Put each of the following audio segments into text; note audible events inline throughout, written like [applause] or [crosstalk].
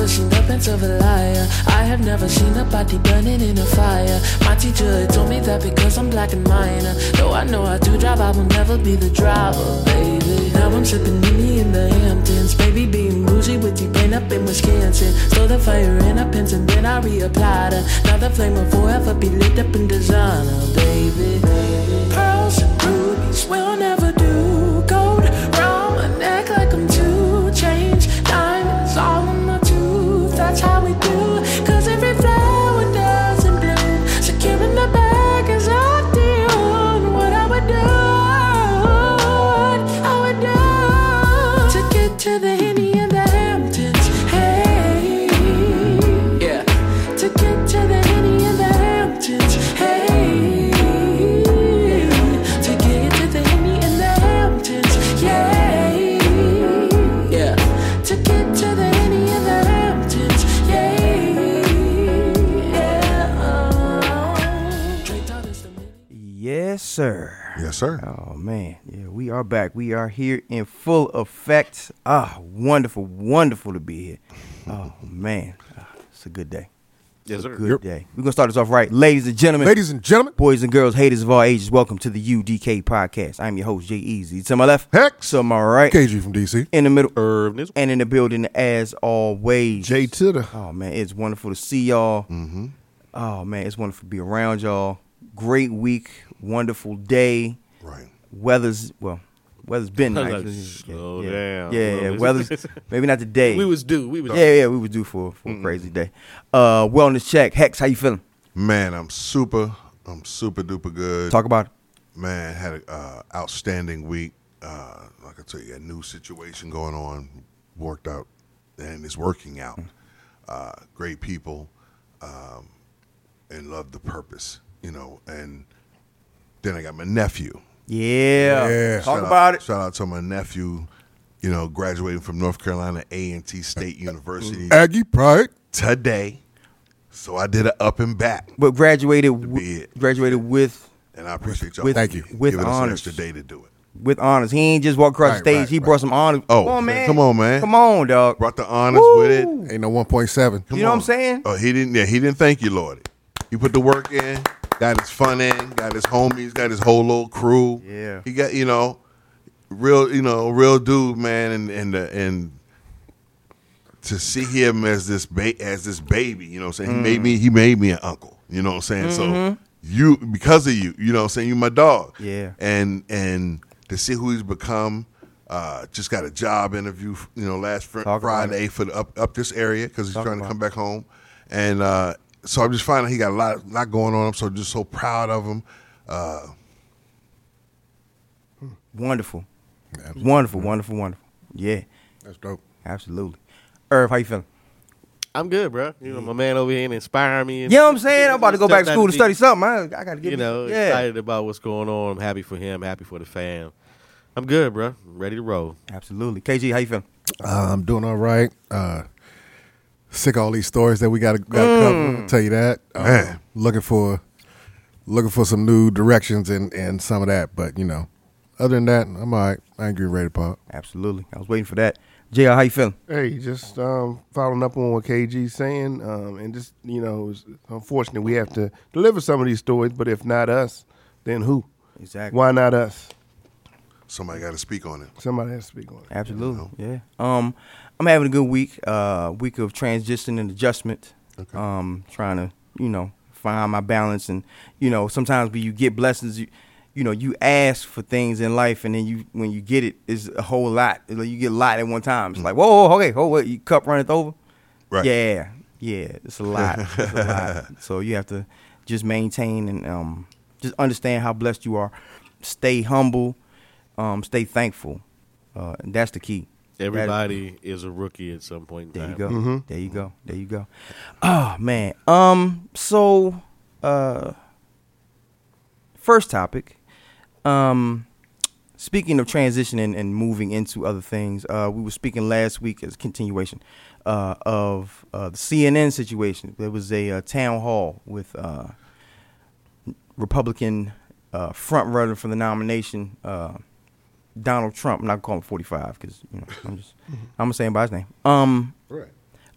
never seen the prince of a liar. I have never seen a body burning in a fire. My teacher told me that because I'm black and minor. Though I know how to drive, I will never be the driver, baby. Now I'm sipping Nini in the Hamptons. Baby being bougie with T-Pain up in Wisconsin. Stole the fire in a pins and then I reapplied her. Now the flame will forever be lit up in designer, baby. Pearls and rubies will never That's how we do. Are back. We are here in full effect. Ah, wonderful, wonderful to be here. Oh man, Ah, it's a good day. Yes, sir. Good day. We're gonna start this off right, ladies and gentlemen, Ladies and gentlemen, boys and girls, haters of all ages. Welcome to the UDK podcast. I'm your host Jay Easy. To my left, Hex. to my right, KG from DC. in the middle, Irv, this and in the building as always. Jay to the. Oh man, it's wonderful to see y'all. Mm-hmm. Oh man, it's wonderful to be around y'all. Great week, wonderful day. Right. Weather's well, weather's been Like, nice. slow yeah, down. Yeah, yeah. Well, Weather's [laughs] maybe not today. we was due. We was yeah, yeah. We was due for for a crazy day. Uh, wellness check. Hex, how you feeling? Man, I'm super. I'm super duper good. Talk about it. Man, had an uh, outstanding week. Uh, like I tell you, a new situation going on, worked out, and it's working out. Mm. Uh, great people, um, and love the purpose, you know. And then I got my nephew. Yeah. Yeah. Talk Shout about out, it. Shout out to my nephew, you know, graduating from North Carolina A and T State [laughs] University Aggie pride. today. So I did it up and back, But graduated be w- graduated with and I appreciate y'all. With- Thank you. with giving us an honors. extra day to do it. with honors. He ain't just walk across Right, the stage. right, he right. brought some honors. Oh, come on, man. come on, man. Come on, dog. Brought the honors with it. Woo. Ain't no 1.7. Come You know what I'm saying? Oh, he didn't. Yeah, he didn't thank you, Lordy. He put the work in, got his fun in, got his homies, got his whole little crew. Yeah. he got you know, real you know, real dude, man, and and the, and to see him as this ba- as this baby, you know, what I'm saying he made me he made me an uncle. You know what I'm saying? So you because of you, you know, what I'm saying you my dog. Yeah. and and to see who he's become. Uh, just got a job interview, you know, last fr- Friday for the, up up this area because he's Talk trying to come back home, and uh, so I'm just finding he got a lot lot going on. I'm so just so proud of him. Uh, Wonderful. Wonderful, wonderful, wonderful. Yeah, That's dope. absolutely. Irv, how you feeling? I'm good, bro. You know, my man over here and inspire me. And You know what I'm saying? I'm about to go back to school to study something. I, I got to get You know, yeah. excited about what's going on. I'm happy for him. Happy for the fam. I'm good, bro. Ready to roll. Absolutely. KG, how you feeling? Uh, I'm doing all right. Uh, sick of all these stories that we got to cover. I'll tell you that. Uh, Man. looking for looking for some new directions and, and some of that. But you know, other than that, I'm all right. I ain't getting ready to pop. Absolutely. I was waiting for that. JR, how you feeling? Hey, just um, following up on what KG's saying, um, and just you know, it's unfortunate we have to deliver some of these stories. But if not us, then who? Exactly. Why not us? somebody got to speak on it. Somebody has to speak on it. Absolutely. Yeah. Um, I'm having a good week. Uh, week of transition and adjustment. Okay. Um, trying to, you know, find my balance and, you know, sometimes when you get blessings, you, you know, you ask for things in life and then you, when you get it, it's a whole lot. Like you get a lot at one time. It's like, whoa, whoa, okay, hold, what, you cup runneth over. Right. Yeah. Yeah. It's a lot. [laughs] It's a lot. So you have to just maintain and um, just understand how blessed you are. Stay humble. Um, stay thankful. Uh, and that's the key. That- Everybody is a rookie at some point in there you time. go. There you go. There you go. Oh man. Um. So, uh, first topic. Um, speaking of transitioning and moving into other things, uh, we were speaking last week as a continuation uh, of uh, the CNN situation. There was a uh, town hall with uh, Republican uh, front runner for the nomination, uh, Donald Trump. I'm not calling him 45 because you know I'm just [laughs] I'm gonna say him by his name. Um, Right.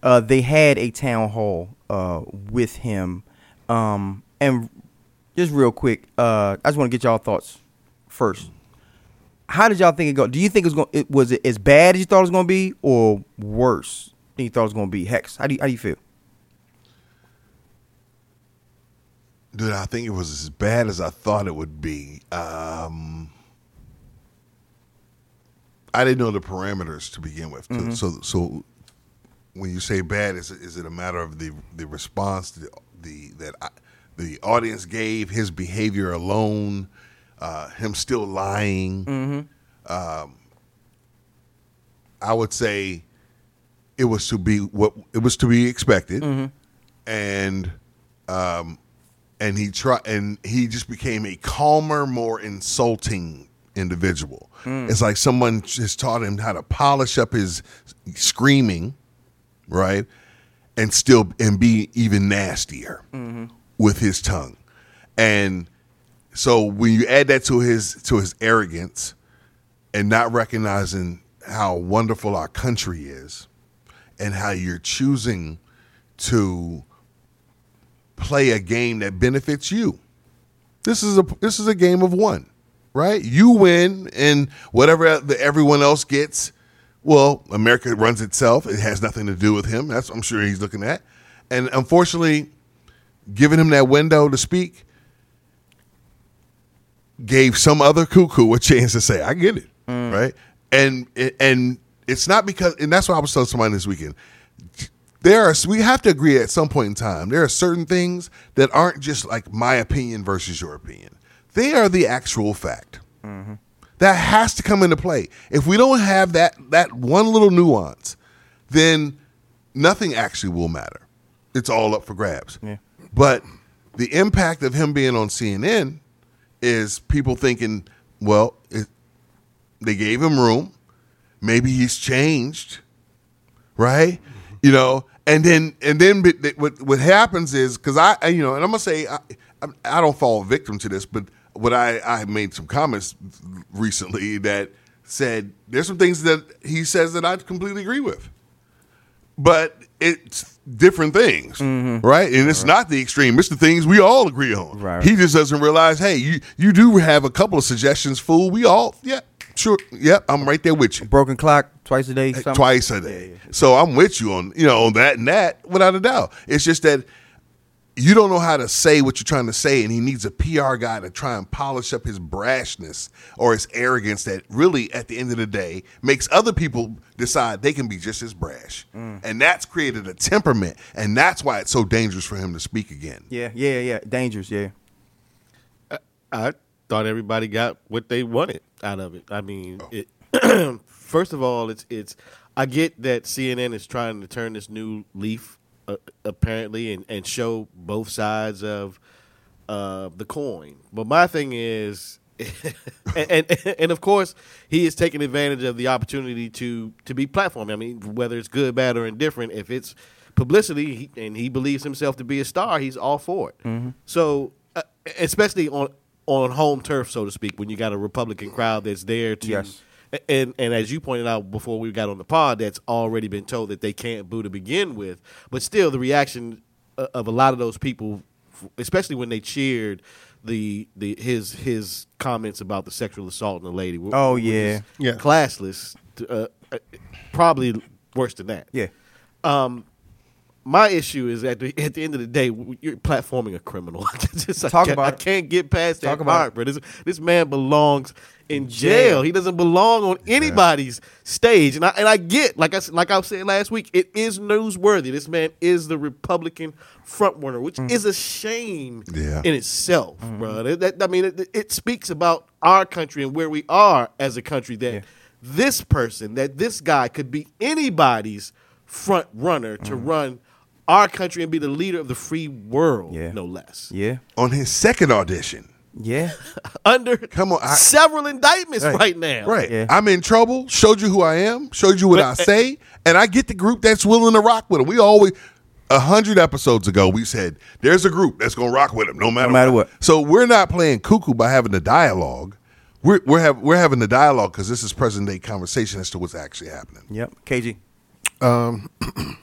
uh, they had a town hall uh, with him. Um, and just real quick, uh, I just want to get y'all thoughts first. How did y'all think it go? Do you think it was going? It was it as bad as you thought it was going to be, or worse than you thought it was going to be? Hex, how do you, how do you feel? Dude, I think it was as bad as I thought it would be. Um, I didn't know the parameters to begin with. too. So, so when you say bad, is it, is it a matter of the the response the, the that I, the audience gave his behavior alone, uh, him still lying? Um, I would say it was to be what it was to be expected, and um, and he try and he just became a calmer, more insulting individual. Hmm. It's like someone just taught him how to polish up his screaming, right, and still and be even nastier mm-hmm. with his tongue, and so when you add that to his to his arrogance and not recognizing how wonderful our country is and how you're choosing to play a game that benefits you. This is a this is a game of one, right? You win, and whatever the, everyone else gets, well, America runs itself. It has nothing to do with him. That's I'm sure he's looking at, and unfortunately, giving him that window to speak gave some other cuckoo a chance to say, "I get it," mm. right? And and it's not because, and that's what I was telling somebody this weekend there are we have to agree at some point in time there are certain things that aren't just like my opinion versus your opinion they are the actual fact. That has to come into play. If we don't have that that one little nuance then nothing actually will matter. It's all up for grabs. Yeah. but the impact of him being on cnn is people thinking well it, they gave him room. Maybe he's changed right? You know, and then and then what what happens is because I, I, you know, and I'm gonna say I, I don't fall victim to this, but what I I made some comments recently that said there's some things that he says that I completely agree with, but it's different things, mm-hmm. right? And it's not the extreme; it's the things we all agree on. Right. He just doesn't realize, hey, you you do have a couple of suggestions, fool. We all, yeah, sure, yep, I'm right there with you Broken clock twice a day. Something? twice a day. So I'm with you on you know on that and that without a doubt. It's just that you don't know how to say what you're trying to say, and he needs a PR guy to try and polish up his brashness or his arrogance that really, at the end of the day, makes other people decide they can be just as brash, mm. and that's created a temperament, and that's why it's so dangerous for him to speak again. Yeah, yeah, yeah. Dangerous. Yeah. I thought everybody got what they wanted out of it. I mean, oh. it, [clears throat] first of all, it's it's. I get that CNN is trying to turn this new leaf, uh, apparently, and, and show both sides of uh, the coin. But my thing is, [laughs] and, and and of course, he is taking advantage of the opportunity to to be platform. I mean, whether it's good, bad, or indifferent, if it's publicity he, and he believes himself to be a star, he's all for it. So, uh, especially on on home turf, so to speak, when you got a Republican crowd that's there to. Yes. And and as you pointed out before we got on the pod, that's already been told that they can't boo to begin with. But still, the reaction uh, of a lot of those people, especially when they cheered the the his his comments about the sexual assault on the lady. Oh, yeah. Yeah. classless. Uh, uh, probably worse than that Yeah. my issue is at the at the end of the day, you're platforming a criminal. [laughs] Just, I Talk can't- about I can't get past that Talk about part, it. bro. This this man belongs in Jail. jail. He doesn't belong on anybody's stage. And I and I get like I s- like I was saying last week, it is newsworthy. This man is the Republican frontrunner, which Mm. is a shame Yeah. in itself, Mm-hmm. bro. That, that- I mean, it, it speaks about our country and where we are as a country. That Yeah. this person, that this guy could be anybody's front runner to Mm-hmm. run our country and be the leader of the free world, Yeah. no less. Yeah. On his second audition, Yeah. [laughs] Under Come on, I- several indictments Right. right, now. Right. Yeah. I'm in trouble. Showed you who I am. Showed you what I uh, say, and I get the group that's willing to rock with him. We always. A hundred episodes ago, we said there's a group that's gonna rock with him, no matter, matter what. So we're not playing cuckoo by having the dialogue. We're we're have, we're having the dialogue because this is present day conversation as to what's actually happening. Yep. KG. Um, [clears throat]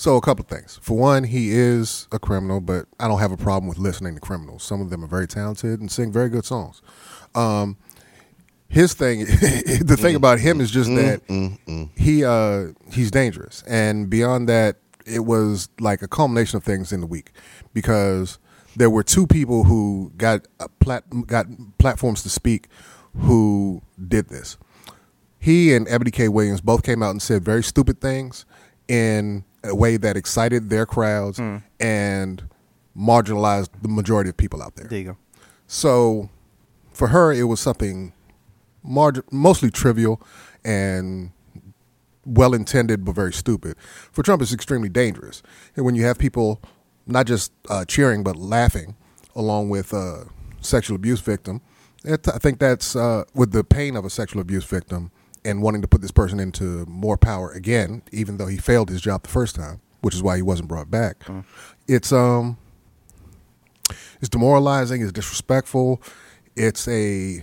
So a couple of things. For one, he is a criminal, but I don't have a problem with listening to criminals. Some of them are very talented and sing very good songs. Um, his thing, [laughs] the thing about him is just that he uh, he's dangerous, and beyond that, it was like a culmination of things in the week because there were two people who got plat- got platforms to speak who did this. He and Ebony K. Williams both came out and said very stupid things in a way that excited their crowds and marginalized the majority of people out there. There you go. So for her, it was something marg- mostly trivial and well intended, but very stupid. For Trump, it's extremely dangerous. And when you have people not just uh, cheering, but laughing along with a sexual abuse victim, it, I think that's uh, with the pain of a sexual abuse victim and wanting to put this person into more power again, even though he failed his job the first time, which is why he wasn't brought back. It's um, it's demoralizing. It's disrespectful. It's a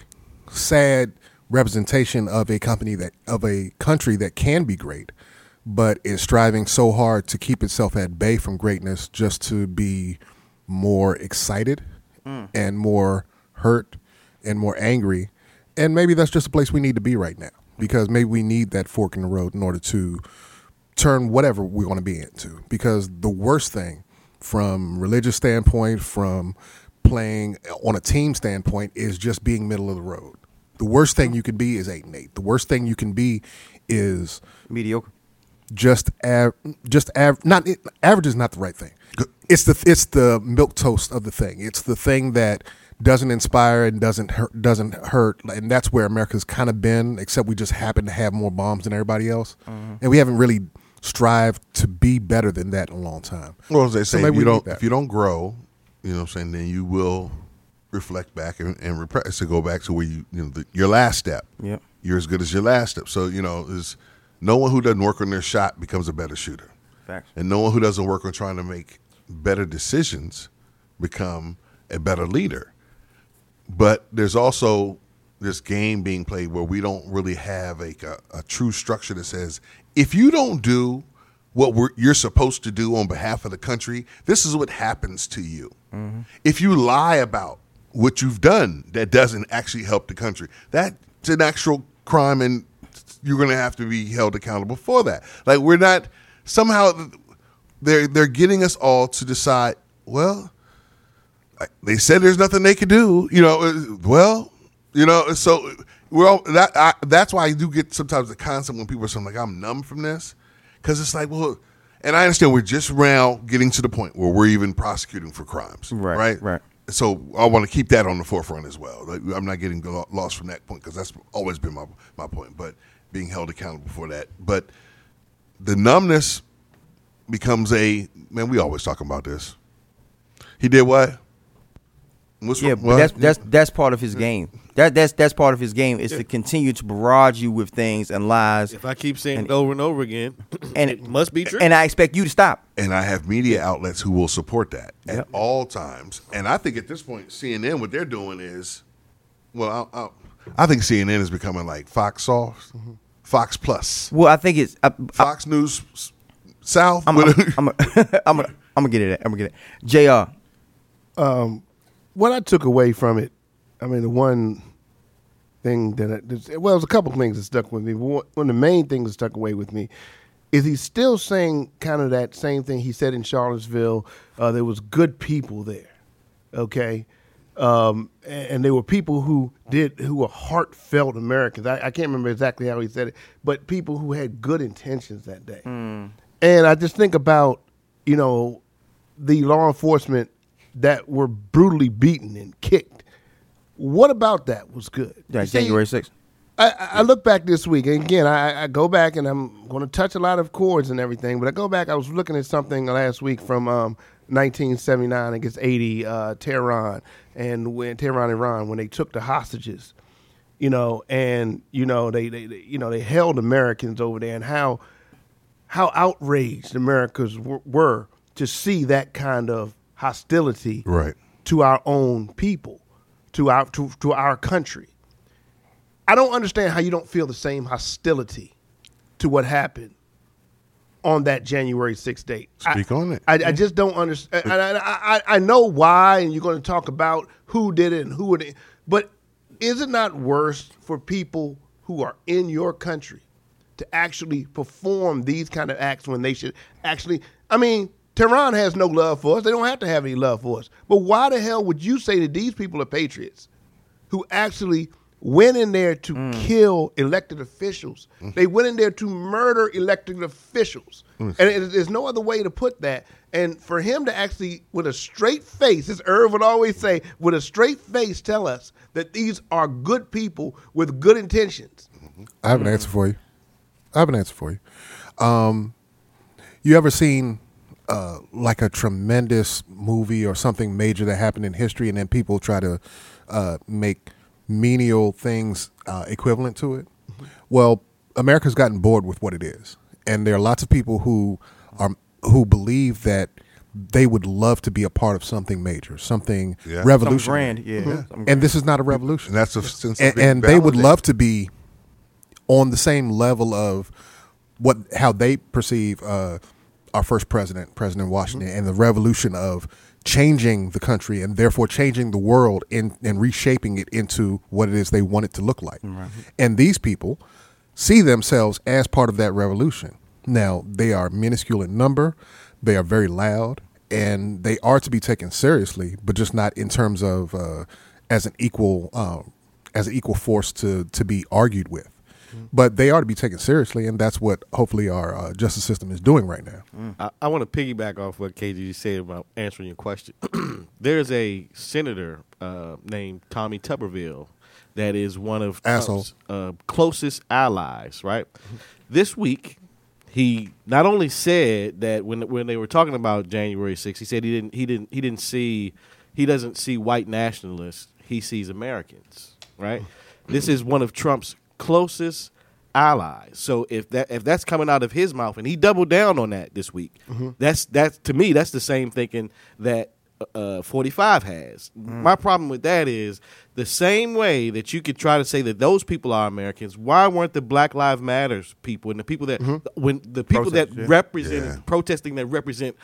sad representation of a company that of a country that can be great, but is striving so hard to keep itself at bay from greatness just to be more excited and more hurt and more angry. And maybe that's just a place we need to be right now because maybe we need that fork in the road in order to turn whatever we want to be into. Because the worst thing from religious standpoint from playing on a team standpoint is just being middle of the road. The worst thing you can be is eight and eight. The worst thing you can be is Mediocre. just av- just av- not average is not the right thing. It's the it's the milk toast of the thing. It's the thing that doesn't inspire and doesn't hurt doesn't hurt and that's where america's kind of been except we just happen to have more bombs than everybody else mm-hmm. and we haven't really strived to be better than that in a long time Well, as they say, maybe if you don't if you don't grow, you know, what I'm saying then you will reflect back and, and repress to go back to where you you know the, your last step. Yep. You're as good as your last step. So you know, is no one who doesn't work on their shot becomes a better shooter, Facts. and no one who doesn't work on trying to make better decisions become a better leader. But there's also this game being played where we don't really have a, a, a true structure that says if you don't do what we're, you're supposed to do on behalf of the country, this is what happens to you. Mm-hmm. If you lie about what you've done that doesn't actually help the country, that's an actual crime, and you're going to have to be held accountable for that. Like we're not somehow they're they're getting us all to decide. Well, they said there's nothing they could do. You know, well, you know, so we're that. I, that's why I do get sometimes the concept when people are saying like I'm numb from this, because it's like, well, and I understand we're just now getting to the point where we're even prosecuting for crimes, Right, Right, right. So I want to keep that on the forefront as well. Like, I'm not getting lost from that point because that's always been my my point. But being held accountable for that, but the numbness becomes a man. We always talk about this. He did what? What's Yeah, what? but that's that's that's part of his game. That that's that's part of his game is to continue to barrage you with things and lies, If I keep saying And- it over and over again, [clears throat] and it must be true. And I expect you to stop. and I have media outlets who will support that at all times. And I think at this point, CNN, what they're doing is, well, I, I, I think CNN is becoming like Fox Soft, Mm-hmm. Fox Plus, Well, I think it's. I, Fox News South. I'm, [laughs] I'm, [laughs] I'm, I'm, I'm, gonna, I'm gonna get it. I'm gonna get it. Jr. what I took away from it, I mean, the one thing that I, well, there's a couple things that stuck with me. One of the main things that stuck away with me is he's still saying kind of that same thing he said in Charlottesville. Uh, there was good people there, okay, um, and, and there were people who did who were heartfelt Americans. I, I can't remember exactly how he said it, but people who had good intentions that day. And I just think about you know the law enforcement that were brutally beaten and kicked. What about that was good? Yeah, see, January 6th. I, I I look back this week, and again, I, I go back and I'm going to touch a lot of chords and everything. But I go back. I was looking at something last week from um, 1979 against 80, uh, Tehran, and when Tehran, Iran, when they took the hostages, you know, and you know they, they, they you know they held Americans over there, and how how outraged Americans w- were to see that kind of hostility Right. to our own people, to our to, to our country. I don't understand how you don't feel the same hostility to what happened on that January 6th date. Speak I, on it. I, I just don't understand. I, I, I know why, and you're going to talk about who did it and who it. But is it not worse for people who are in your country to actually perform these kind of acts when they should actually? I mean, Tehran has no love for us. They don't have to have any love for us. But why the hell would you say that these people are patriots who actually went in there to mm. kill elected officials? Mm. They went in there to murder elected officials. Mm. And it- there's no other way to put that. And for him to actually, with a straight face, as Irv would always say, with a straight face, tell us that these are good people with good intentions. I have an answer for you. I have an answer for you. Um, you ever seen uh, like a tremendous movie or something major that happened in history, and then people try to uh, make menial things uh, equivalent to it? Well, America's gotten bored with what it is, and there are lots of people who are who believe that they would love to be a part of something major, something Yeah. Some revolutionary. grand, yeah. Some And this is not a revolution and that's a sense of and, and they would love to be on the same level of what how they perceive uh, our first president, President Washington, and the revolution of changing the country and therefore changing the world in, and reshaping it into what it is they want it to look like. And these people see themselves as part of that revolution. Now they are minuscule in number, they are very loud, and they are to be taken seriously, but just not in terms of uh, as an equal uh, as an equal force to to be argued with. But they are to be taken seriously, and that's what hopefully our uh, justice system is doing right now. I, I want to piggyback off what KG said about answering your question. [clears throat] There's a senator uh, named Tommy Tuberville that is one of Asshole. Trump's uh, closest allies. Right. This week, he not only said that when when they were talking about January 6th, he said he didn't he didn't he didn't see he doesn't see white nationalists. He sees Americans. Right. This is one of Trump's closest allies. So if that if that's coming out of his mouth, and he doubled down on that this week, mm-hmm. that's that's to me that's the same thinking that uh, uh 45 has. Mm. My problem with that is the same way that you could try to say that those people are Americans. Why weren't the Black Lives Matters people and the people that mm-hmm. when the people Protest, that yeah. represent Yeah. protesting that represent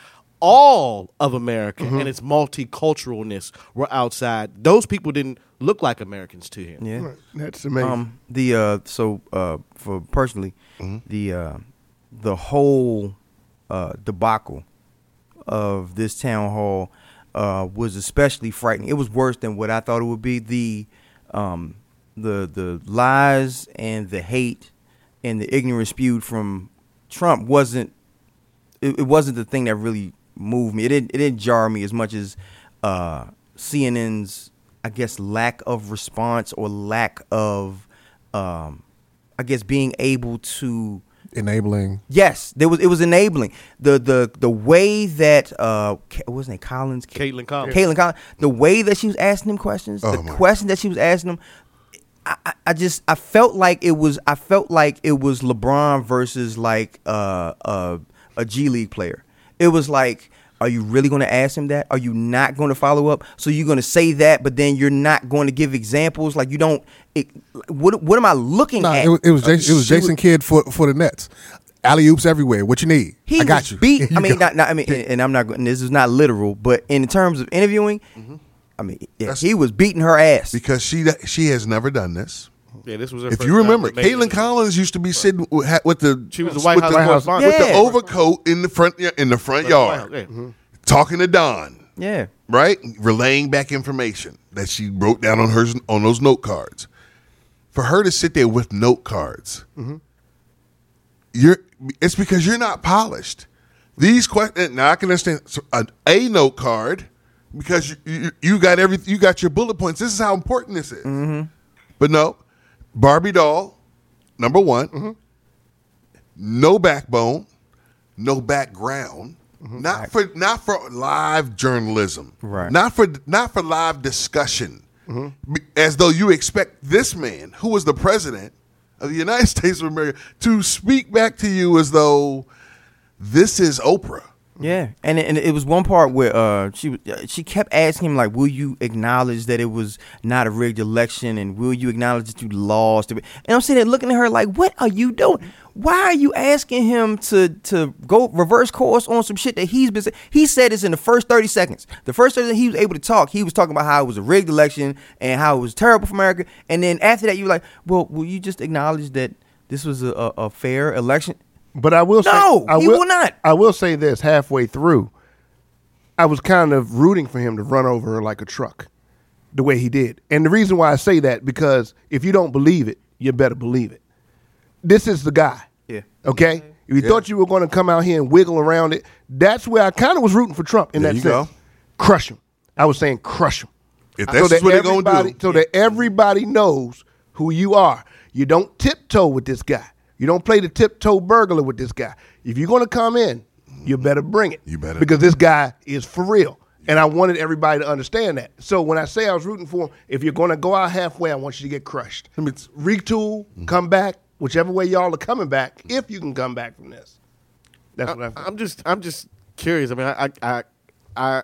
all of America and its multiculturalness were outside. Those people didn't look like Americans to him. yeah. That's amazing. Um, the uh, so uh, for personally, the uh, the whole uh, debacle of this town hall uh, was especially frightening. It was worse than what I thought it would be. The um, the the lies and the hate and the ignorance spewed from Trump wasn't it, it wasn't the thing that really moved me. It didn't it didn't jar me as much as uh, CNN's I guess lack of response or lack of um, I guess being able to Enabling. yes there was it was enabling the the the way that uh Ca- was his name Collins Kaitlan Collins. Kaitlan Collins the way that she was asking him questions Oh, the my. question that she was asking him I, I- I just I felt like it was I felt like it was LeBron versus like uh, uh, a G League player. It was like, are you really going to ask him that? Are you not going to follow up? So you're going to say that, but then you're not going to give examples. Like you don't. It, what what am I looking Nah, at? it was, it was Uh, Jason, it was Jason was- Kidd for for the Nets. Alley oops everywhere. What you need? He I got you. beat. [laughs] You I mean, got- not, not, I mean, and, and I'm not. going This is not literal, but in terms of interviewing, I mean, yeah, he was beating her ass. because she she has never done this. Yeah, this was her If first you remember, time Kaitlan. Collins used to be sitting with, ha- with the She was the White with House the, correspondent. with the Yeah. overcoat in the front in the front yard, Yeah. Mhm. talking to Don, yeah, right, relaying back information that she wrote down on hers on those note cards. For her to sit there with note cards, mm-hmm. you're it's because you're not polished. These questions eh, now I can understand so a, a note card because you, you you got every you got your bullet points. This is how important this is. Mm-hmm. But no, Barbie doll, number one, mm-hmm. no backbone, no background. Mm-hmm. Not for not for live journalism, Right. Not for not for live discussion, mm-hmm. Be- as though you expect this man, who was the president of the United [laughs] States of America, to speak back to you as though this is Oprah. Yeah, and it, and it was one part where uh she she kept asking him like, "Will you acknowledge that it was not a rigged election, and will you acknowledge that you lost?" And I'm sitting there looking at her like, "What are you doing? Why are you asking him to to go reverse course on some shit that he's been? He said this in the first 30 seconds. The first 30 he was able to talk, he was talking about how it was a rigged election and how it was terrible for America. And then after that, you were like, "Well, will you just acknowledge that this was a, a, a fair election?" But I will say, No, I he will not. I will say this: halfway through, I was kind of rooting for him to run over her like a truck, the way he did. And the reason why I say that because if you don't believe it, you better believe it. This is the guy. Yeah. Okay. If you thought you were going to come out here and wiggle around it, that's where I kind of was rooting for Trump in There that you sense. go. Crush him. I was saying crush him. If that's what they're gonna do. So that everybody knows who you are. You don't tiptoe with this guy. You don't play the tiptoe burglar with this guy. If you're going to come in, you better bring it. You better. Because this guy is for real. And I wanted everybody to understand that. So when I say I was rooting for him, if you're going to go out halfway, I want you to get crushed. Let me t- Retool, mm-hmm. come back, whichever way y'all are coming back, if you can come back from this. That's what I, I'm just I'm just curious. I mean, I I I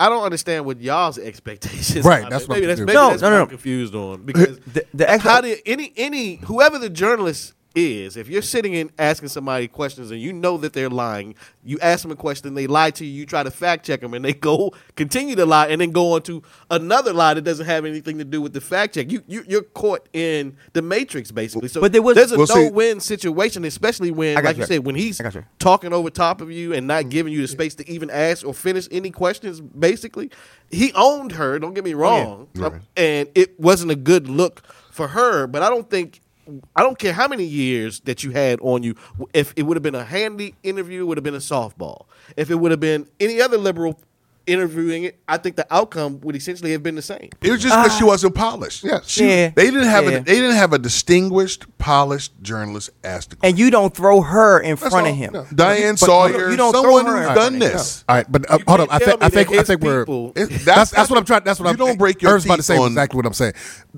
I don't understand what y'all's expectations. Right, are. that's what maybe I'm that's confused. maybe No, that's no, what no, I'm no. confused on because The- the ex- how did any any whoever the journalist is, if you're sitting and asking somebody questions and you know that they're lying, you ask them a question, they lie to you, you try to fact check them, and they go continue to lie, and then go on to another lie that doesn't have anything to do with the fact check. You, you you're caught in the matrix basically. So But there was- there's a Well, see- no-win situation, especially when, like you you. said, when he's you. talking over top of you and not mm-hmm. giving you the space to even ask or finish any questions. Basically, he owned her. Don't get me oh, wrong, Right. and it wasn't a good look for her. But I don't think. I don't care how many years that you had on you. If it would have been a Hannity interview, it would have been a softball. If it would have been any other liberal interviewing it, I think the outcome would essentially have been the same. It was just because she wasn't polished. Yes. She- Yeah. They didn't have Yeah. a they didn't have a distinguished, polished journalist asked. And you don't throw her in front all. of him. No. Diane But- Sawyer, you don't throw someone her who's in done front of this. All right, but uh, hold on. I think I think I think we're people- that's, that's what I'm trying. That's what you I'm. You don't break your Irv's about to say on- exactly what I'm saying.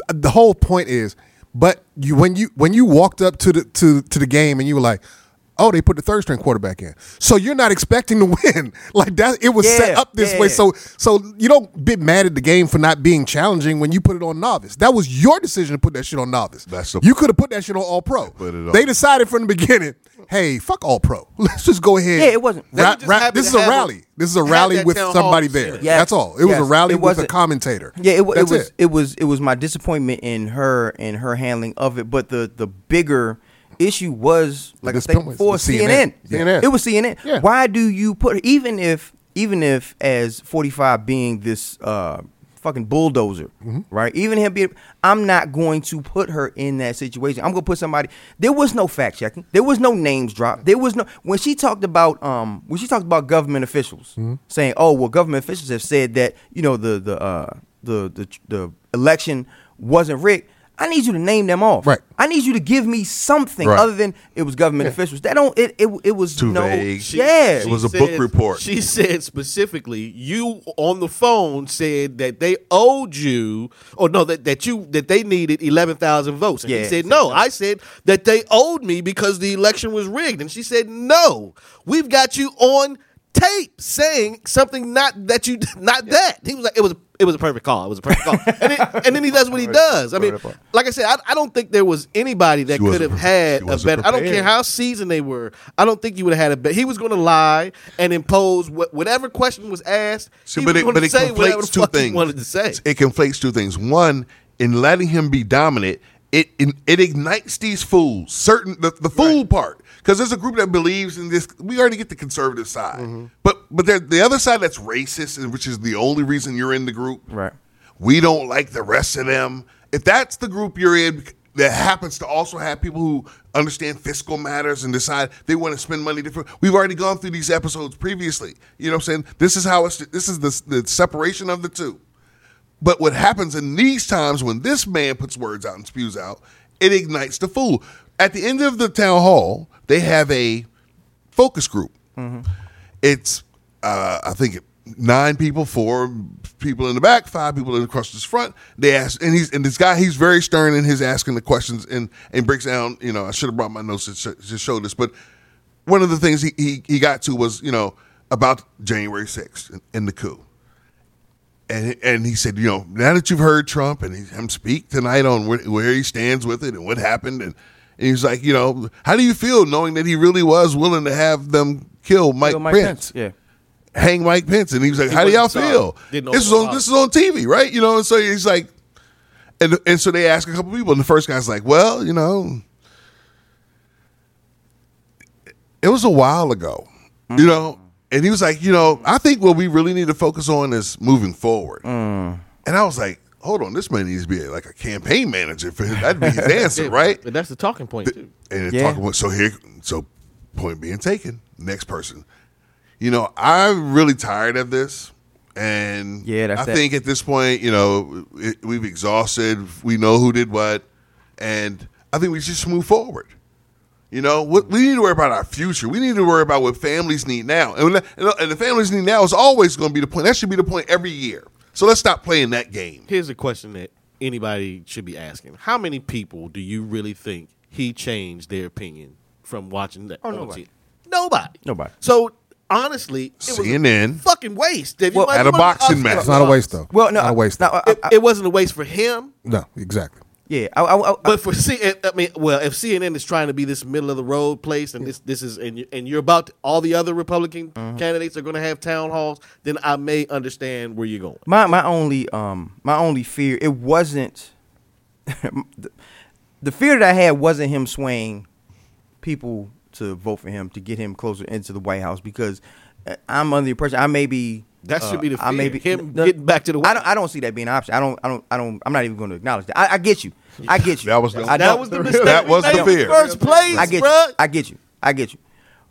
The whole point is, but you when you when you walked up to the to to the game and you were like. Oh, they put the third string quarterback in, so you're not expecting to [laughs] win like that. It was set up this yeah, way, so so you don't be mad at the game for not being challenging when you put it on novice. That was your decision to put that shit on novice. That's the- you could have put that shit on all pro. On. They decided from the beginning, hey, fuck all pro. [laughs] Let's just go ahead. Yeah, it wasn't- They Ra- were just ra- happy this is a have a- rally. This is a rally with somebody there. sit in. Yes, That's all. It was a rally It with a commentator. Yeah, it, wa- it That's was it. was it was my disappointment in her and her handling of it. But the the bigger issue was like I said before CNN. CNN. CNN. It was CNN. Yeah. Why do you put even if even if as forty five being this uh fucking bulldozer, Mm-hmm. right? Even him being, I'm not going to put her in that situation. I'm gonna put somebody. There was no fact checking. There was no names dropped. There was no when she talked about um when she talked about government officials Mm-hmm. saying, oh well, government officials have said that you know the the uh the the the election wasn't rigged. I need you to name them off. Right. I need you to give me something Right. other than it was government officials. That don't it it, it was Too no vague. She- yeah. It was a book report. She said specifically, you on the phone said that they owed you, or no, that, that you that they needed eleven thousand votes. And Yeah, he said said, no, no. I said that they owed me because the election was rigged. And she said, no, we've got you on tape saying something not that you [laughs] not that. He was like, it was it was a perfect call. It was a perfect call. and, then, [laughs] and then he does what he does. I mean, like I said, I, I don't think there was anybody that could have had a wasn't better. I don't care how seasoned they were. I don't think you would have had a better. He was going to lie and impose what, whatever question was asked. See, he but was it, gonna but it say conflates the two things. He wanted to say. It conflates two things. One, in letting him be dominant, it it, it ignites these fools. Certain the, the fool part, because there's a group that believes in this. We already get the conservative side, Mm-hmm. but but the other side that's racist, and which is the only reason you're in the group. Right. We don't like the rest of them. If that's the group you're in, that happens to also have people who understand fiscal matters and decide they want to spend money different. We've already gone through these episodes previously. You know what I'm saying? This is how it's this is the, the separation of the two. But what happens in these times when this man puts words out and spews out, it ignites the fool. At the end of the town hall, they have a focus group. It's uh, I think nine people, four people in the back, five people in across this front. They ask, and he's and this guy he's very stern in his asking the questions and and breaks down. You know, I should have brought my notes to, sh- to show this, but one of the things he, he he got to was you know about January 6th and, and the coup. And, and he said, you know, now that you've heard Trump and he, him speak tonight on where, where he stands with it and what happened, and, and he's like, you know, how do you feel knowing that he really was willing to have them kill Mike, Kill Mike Pence? Pence. Yeah. hang Mike Pence, and he was like, He "How do y'all feel?" sorry. Didn't know This is on this is on TV, right? You know, and so he's like, and and so they ask a couple people, and the first guy's like, "Well, you know, it was a while ago, you know," and he was like, "You know, I think what we really need to focus on is moving forward." Mm. And I was like, "Hold on, this man needs to be like a campaign manager for him. That'd be his [laughs] answer, right?" But that's the talking point too. and it's Yeah. talking about so here so point being taken next person you know i'm really tired of this and Yeah, that's i that. think at this point you know it, we've exhausted we know who did what and i think we should just move forward you know what we need to worry about our future we need to worry about what families need now and, when and the families need now is always going to be the point that should be the point every year so let's stop playing that game Here's a question that anybody should be asking: How many people do you really think he changed their opinion from watching that? Oh, nobody. Nobody. Nobody. So honestly, it was a CNN. fucking waste. If you Well, might- at a you might- boxing match. It's not a waste though. Well, no, not a waste. no, though. I- It, it wasn't a waste for him, no, exactly. Yeah. I, I, I, but for C, I mean, well, if CNN is trying to be this middle of the road place, and this this is, and you, and you're about to, all the other Republican Mm-hmm. candidates are going to have town halls, then I may understand where you're going. my my only um my only fear it wasn't [laughs] the, the fear that I had wasn't him swaying people to vote for him to get him closer into the White House because uh, I'm under the impression I may be That should be the I may fear, be him getting back to the I don't I don't see that being an option I don't I don't I don't I'm not even going to acknowledge that I, I get you I get you That was the- I that was the mistake. That was the fear. First place, I get bruh. you. I get you. I get you.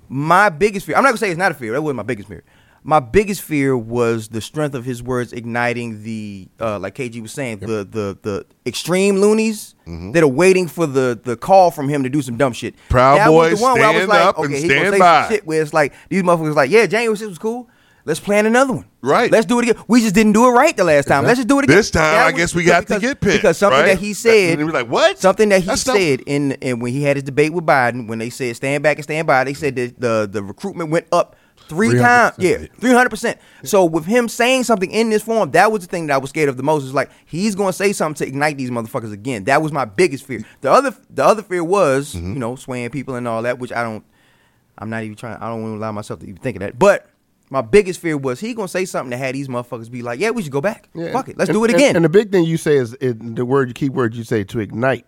My biggest fear. I'm not gonna say it's not a fear. That wasn't my biggest fear. My biggest fear was the strength of his words igniting the, uh, like KG was saying, the the the extreme loonies Mm-hmm. that are waiting for the the call from him to do some dumb shit. Proud That was Boys, the one where I was stand like, up and okay, he gonna stand say by. shit where it's like these motherfuckers like, yeah, January 6th was cool. Let's plan another one. Right. Let's do it again. We just didn't do it right the last time. Let's just do it again. This time, That I was- guess we got because- to get picked. because something right? that he said. And they were like, "What?" Something that he That's not- said in and when he had his debate with Biden, when they said stand back and stand by, they said that the the recruitment went up three times. Yeah, three hundred percent. So with him saying something in this form, that was the thing that I was scared of the most. Is like he's going to say something to ignite these motherfuckers again. That was my biggest fear. The other the other fear was Mm-hmm. you know swaying people and all that, which I don't. I'm not even trying. I don't want to allow myself to even think of that. But my biggest fear was he gonna say something that had these motherfuckers be like, yeah, we should go back. Yeah. Fuck it, let's And- do it again. And, the big thing you say is it, the word, key word you say to ignite.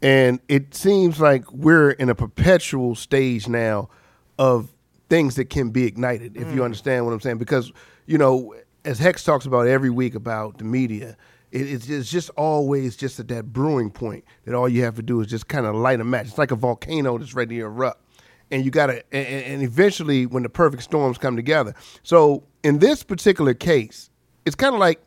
And it seems like we're in a perpetual stage now of things that can be ignited, if you mm. understand what I'm saying. Because, you know, as Hex talks about every week about the media, it, it's, it's just always just at that brewing point that all you have to do is just kind of light a match. It's like a volcano that's ready to erupt and you got to and, and eventually when the perfect storms come together. So in this particular case it's kind of like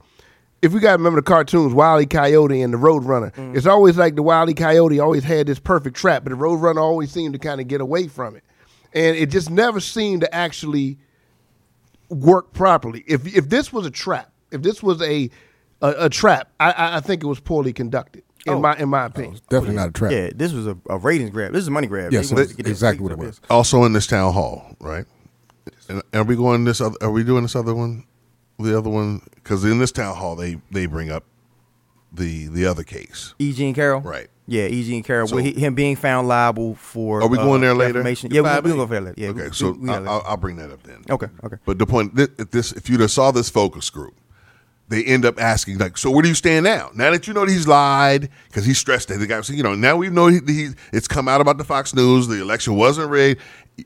if we got to remember the cartoons Wile E. Coyote and the Roadrunner. Mm. It's always like the Wile E. Coyote always had this perfect trap but the Roadrunner always seemed to kind of get away from it. And it just never seemed to actually work properly. If if this was a trap if this was a a, a trap I I think it was poorly conducted in Oh. my in my opinion oh, Definitely not a trap. yeah, this was a, a ratings grab. This is a money grab. Yes, They wanted it's to get this exactly what it was. this. also in this town hall, right? And are we going this? Other, are we doing this other one? The other one because in this town hall they they bring up the the other case. E. Jean Carroll. Right. Yeah, E. Jean Carroll. So- with he- him being found liable for. Are we going there uh, later? Yeah, we, Five we'll go there later. Yeah. okay, we- so we- we I'll. I'll, I'll bring that up then. Okay, okay. But the point, thi- if this, if you'd have saw this focus group, they end up asking like, so where do you stand now? Now that you know that he's lied because he's stressed that the guy, so, you know, now we know he, he, it's come out about the Fox News, the election wasn't rigged.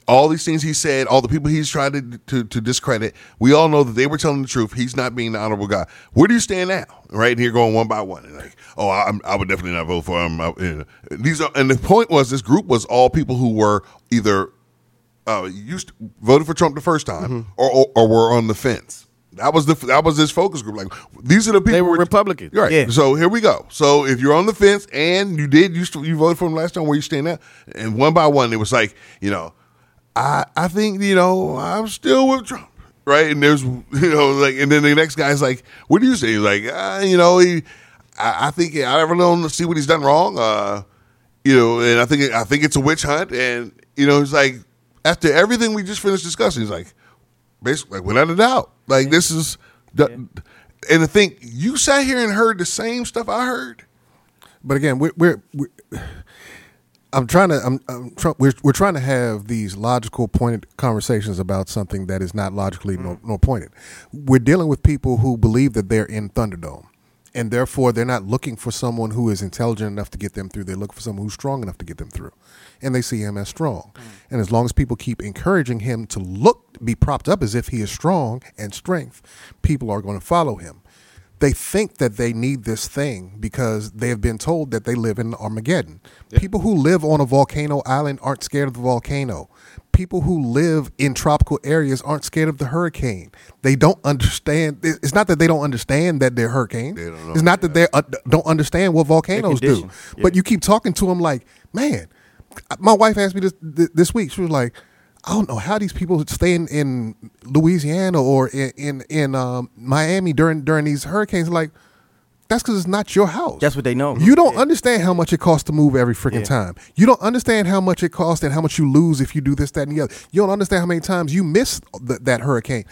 All these things he said, all the people he's tried to, to to discredit, we all know that they were telling the truth. He's not being the honorable guy. Where do you stand now? Right and here, going one by one, and like, oh, I, I'm- would definitely not vote for him. I- you know. These are, and the point was, this group was all people who were either uh, used voted for Trump the first time or, or or were on the fence. That was the that was this focus group. Like these are the people They were Republicans. right? Yeah. So here we go. So if you're on the fence and you did you you voted for him last time, where you stand now? And one by one, it was like you know, I I think you know I'm still with Trump. Right, and there's [laughs] you know like, and then the next guy's like, "What do you say?" He's like, ah, "You know, he, I, I think I really don't see what he's done wrong." Uh, you know, and I think I think it's a witch hunt, and you know, he's like, after everything we just finished discussing, he's like, Basically, like, without a doubt. Like this is the, and the thing you sat here and heard the same stuff I heard. But again, we're, we're, we're I'm trying to I'm, I'm try, we're we're trying to have these logical pointed conversations about something that is not logically nor, mm. nor pointed. We're dealing with people who believe that they're in Thunderdome. And therefore, they're not looking for someone who is intelligent enough to get them through. They're looking for someone who's strong enough to get them through. And they see him as strong. And as long as people keep encouraging him to look, be propped up as if he is strong and strength, people are going to follow him they think that they need this thing because they have been told that they live in Armageddon. People who live on a volcano island aren't scared of the volcano. People who live in tropical areas aren't scared of the hurricane. They don't understand. It's not that they don't understand that they're hurricanes. They it's not that they uh, don't understand what volcanoes do. yeah. But you keep talking to them like, man. My wife asked me this this week. She was like, I don't know how these people stay in, in Louisiana or in in, in um, Miami during during these hurricanes. Like, that's because it's not your house. That's what they know. You don't understand how much it costs to move every freaking Yeah. time. You don't understand how much it costs and how much you lose if you do this, that, and the other. You don't understand how many times you miss th- that hurricane.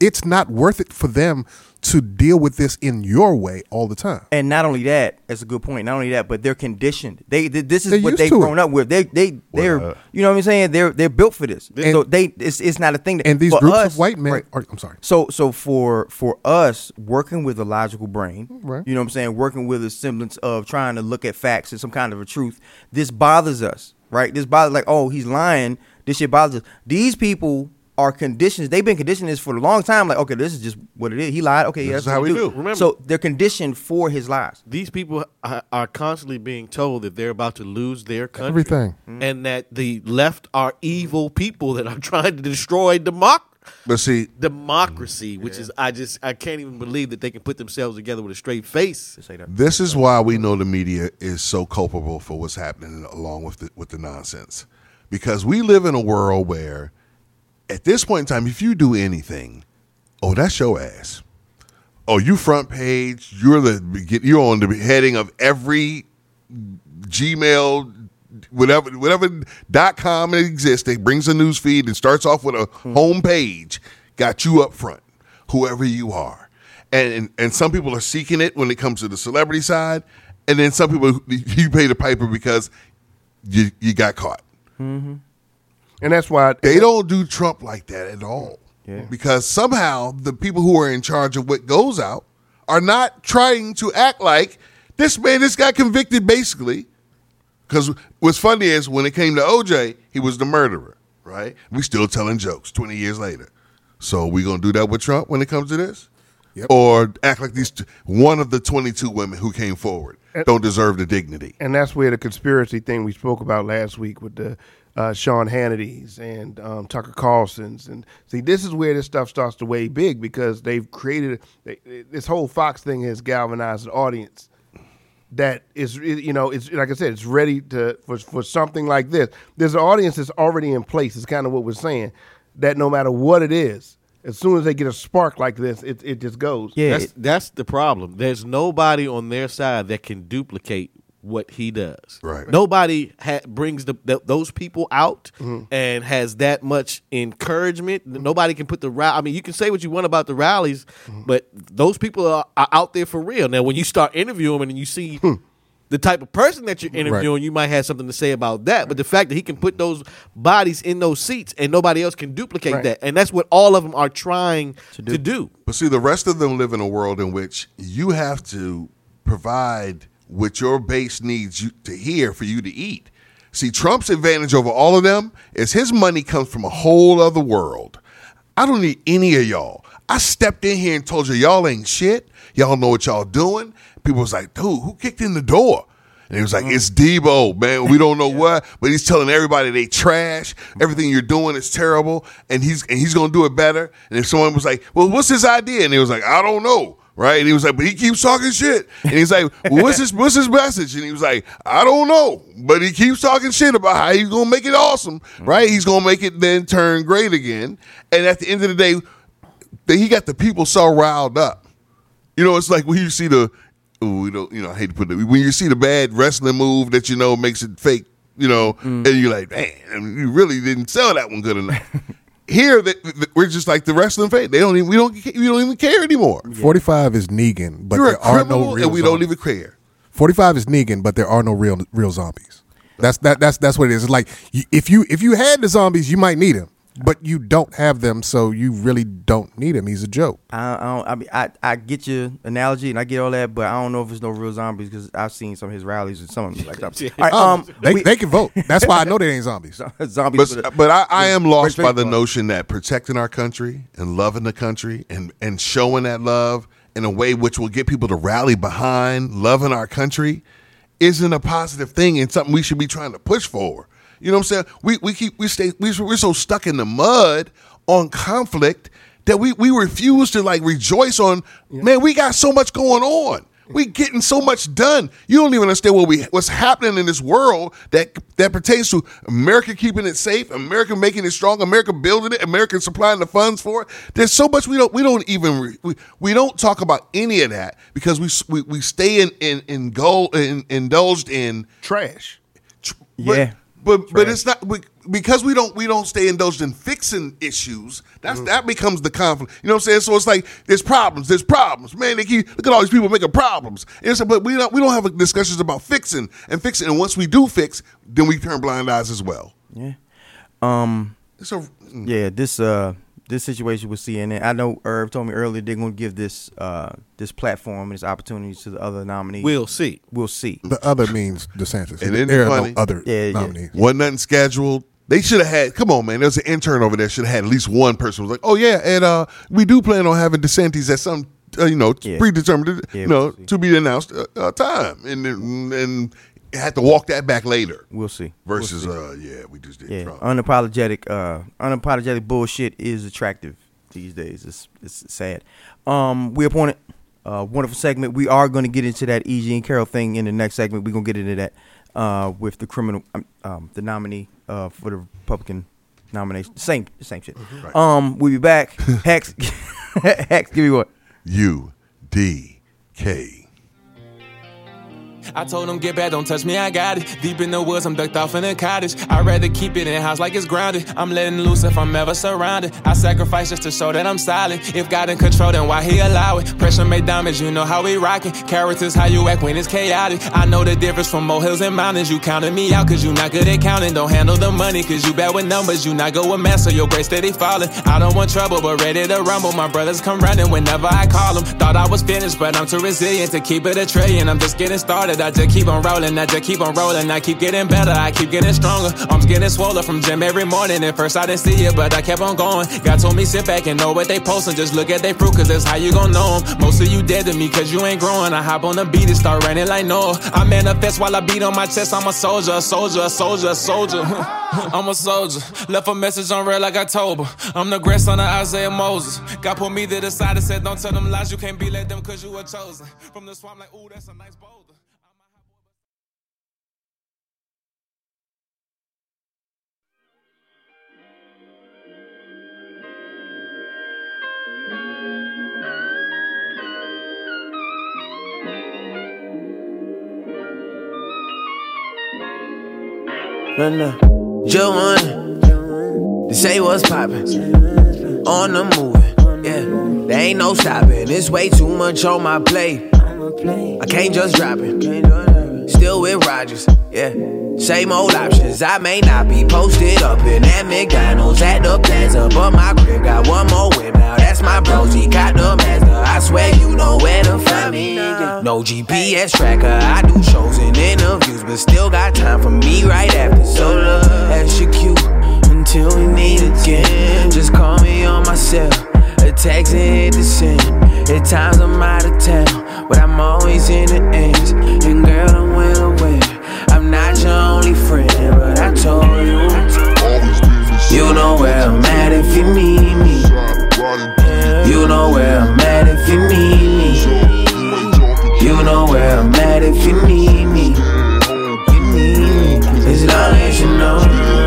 It's not worth it for them to deal with this in your way all the time. And not only that, that's a good point. Not only that, but they're conditioned. They, th- this is They're what they've to it. grown up with. They they they're Well, uh, you know what I'm saying. They're they're built for this. And- so they it's, it's not a thing. That, And these groups us- of white men right. are, I'm sorry. So so for for us working with a logical brain, Right. you know what I'm saying, working with a semblance of trying to look at facts and some kind of a truth, this bothers us, right? This bothers like, oh, he's lying. This shit bothers us. These people are conditioned. They've been conditioned this for a long time. Like, okay, this is just what it is. He lied. Okay, yeah, that's is how we do. do. Remember- so they're conditioned for his lies. These people are, are constantly being told that they're about to lose their country. Everything. Mm-hmm. And that the left are evil people that are [laughs] trying to destroy democracy. But see, democracy, mm-hmm. which is, I just, I can't even believe that they can put themselves together with a straight face. To say that. This is why we know the media is so culpable for what's happening along with the, with the nonsense. Because we live in a world where, at this point in time, if you do anything, oh, that's your ass. Oh, you front page. You're the you're on the heading of every Gmail, whatever whatever dot com that exists. It brings a news feed and starts off with a hmm. home page. Got you up front, whoever you are, and, and and some people are seeking it when it comes to the celebrity side, and then some people [laughs] you pay the piper because you you got caught. Mm-hmm. And that's why They don't do Trump like that at all. Yeah. Because somehow the people who are in charge of what goes out are not trying to act like this man just got convicted basically. Because what's funny is when it came to OJ, he was the murderer, right? We still telling jokes 20 years later. So we gonna do that with Trump when it comes to this? Yep. Or act like these t- one of the 22 women who came forward don't deserve the dignity. and that's where the conspiracy thing we spoke about last week with the uh, Sean Hannity's and um, Tucker Carlson's, and see, this is where this stuff starts to weigh big because they've created they, this whole Fox thing has galvanized an audience that is, you know, it's like I said, it's ready to for for something like this. There's an audience that's already in place. Is kind of what we're saying that no matter what it is, as soon as they get a spark like this, it it just goes. Yeah, That's, it- that's the problem. There's nobody on their side that can duplicate what he does. Right. Nobody ha- brings the, th- those people out mm-hmm. and has that much encouragement. Nobody can put the rally. I mean, you can say what you want about the rallies, mm-hmm. but those people are, are out there for real. Now, when you start interviewing them and you see. Hmm. The type of person that you're interviewing, you might have something to say about that. But the fact that he can put those bodies in those seats and nobody else can duplicate Right. that, and that's what all of them are trying to do. to do. But see, the rest of them live in a world in which you have to provide what your base needs you to hear for you to eat. See, Trump's advantage over all of them is his money comes from a whole other world. I don't need any of y'all. I stepped in here and told you y'all ain't shit. Y'all know what y'all doing. People was like, dude, who kicked in the door? And he was like, it's Deebo, man. We don't know what, but he's telling everybody they trash. Everything you're doing is terrible, and he's and he's gonna do it better. And if someone was like, well, what's his idea? And he was like, I don't know. Right? And he was like, but he keeps talking shit. And he's like, well, what's his what's his message? And he was like, I don't know. But he keeps talking shit about how he's gonna make it awesome. Right? He's gonna make it then turn great again. And at the end of the day, that he got the people so riled up. You know, it's like when you see the, you know, you know, I hate to put it, when you see the bad wrestling move that you know makes it fake, you know, mm. and you're like, man, you really didn't sell that one good enough. [laughs] here that we're just like the wrestling them. Fake. They don't even we don't we don't even care anymore. 45 is Negan, but You're there are no real and we don't zombies. even care. 45 is Negan, but there are no real real zombies. That's that that's that's what it is. It's like you, if you if you had the zombies, you might need him, but you don't have them, so you really don't need him. He's a joke. I, I don't. I mean, I, I get your analogy and I get all that, but I don't know if it's no real zombies because I've seen some of his rallies and some of them like [laughs] that. All right, um, They we- they can vote. That's why I know they ain't zombies. [laughs] zombies. with a- But but I, I am lost by the notion that protecting our country and loving the country and and showing that love in a way which will get people to rally behind loving our country isn't a positive thing and something we should be trying to push for. You know what I'm saying? We we keep we stay we, we're so stuck in the mud on conflict that we we refuse to like rejoice on. Man, we got so much going on. We getting so much done. You don't even understand what we what's happening in this world that that pertains to America keeping it safe, America making it strong, America building it, America supplying the funds for it. There's so much we don't we don't even we, we don't talk about any of that because we we, we stay in in in goal in, indulged in Trash. tr- but, Yeah. But but it's not we, because we don't we don't stay indulged in fixing issues. That's that becomes the conflict. You know what I'm saying? So it's like there's problems, there's problems. Man, they keep look at all these people making problems. And so, but we don't we don't have discussions about fixing and fixing. And once we do fix, then we turn blind eyes as well. yeah. Um. So Yeah. This uh this situation with CNN. I know Irv told me earlier they're gonna give this uh this platform and this opportunity to the other nominees. We'll see. we'll see. The other means DeSantis. And isn't there it are no other Yeah, yeah. nominees. wasn't nothing scheduled. They should have had. Come on, man. There's an intern over there. Should have had at least one person was like, "Oh yeah, and uh, we do plan on having DeSantis at some, uh, you know, Yeah. predetermined, Yeah, you know, we'll to be announced uh, uh, time, and and had to walk that back later. We'll see. Versus, uh, yeah, we just did Yeah, Trump. unapologetic, uh, unapologetic bullshit is attractive these days. It's it's sad. Um, we appointed a wonderful segment. We are going to get into that E.G. and Carroll thing in the next segment. We're gonna get into that uh, with the criminal, um, um, the nominee uh, for the Republican nomination. Same, same shit. Right. Um, we'll be back. [laughs] Hex, [laughs] Hex, give me what? U D K. I told him get back, don't touch me, I got it. Deep in the woods, I'm ducked off in a cottage. I'd rather keep it in house like it's grounded. I'm letting loose if I'm ever surrounded. I sacrifice just to show that I'm solid. If God in control, then why he allow it? Pressure make diamonds, you know how we rockin'. Characters, how you act when it's chaotic. I know the difference from molehills and mountains. You counted me out cause you not good at counting. Don't handle the money cause you bad with numbers. You not good with math, so your grade steady falling. I don't want trouble, but ready to rumble. My brothers come running whenever I call them. Thought I was finished, but I'm too resilient to keep it a trillion. I'm just getting started. I just keep on rolling. I just keep on rolling. I keep getting better. I keep getting stronger. Arms getting swollen from gym every morning. At first I didn't see it, but I kept on going. God told me sit back and know what they posting. Just look at their fruit, cause that's how you gon' know 'em. Most of you dead to me, cause you ain't growing. I hop on the beat and start running like Noah. I manifest while I beat on my chest. I'm a soldier, a soldier, a soldier, a soldier. [laughs] I'm a soldier. Left a message on red like October. I'm the grandson of Isaiah Moses. God put me to the side and said, Don't tell them lies. You can't be like them cause you were chosen. From the swamp, like, ooh, that's a nice boulder. No, no. To say what's poppin'. On the move. Yeah. There ain't no stopping. It's way too much on my plate. I can't just drop it. Still with Rogers. Yeah. Same old options. I may not be posted up in that McDonald's at the plaza, but my crib got one more whip now. That's my bros. He got the Mazda. I swear you know where to find me. No GPS tracker. I do shows and interviews, but still got time for me right after. So look, execute until we meet again. Just call me on my A text hit the send. At times I'm out of town, but I'm always in the ends. And girl, I'm well. I'm not your only friend, but I told you. You know where I'm at if you need me. You know where I'm at if you need me. You know where I'm at if. You need me. As long as you know.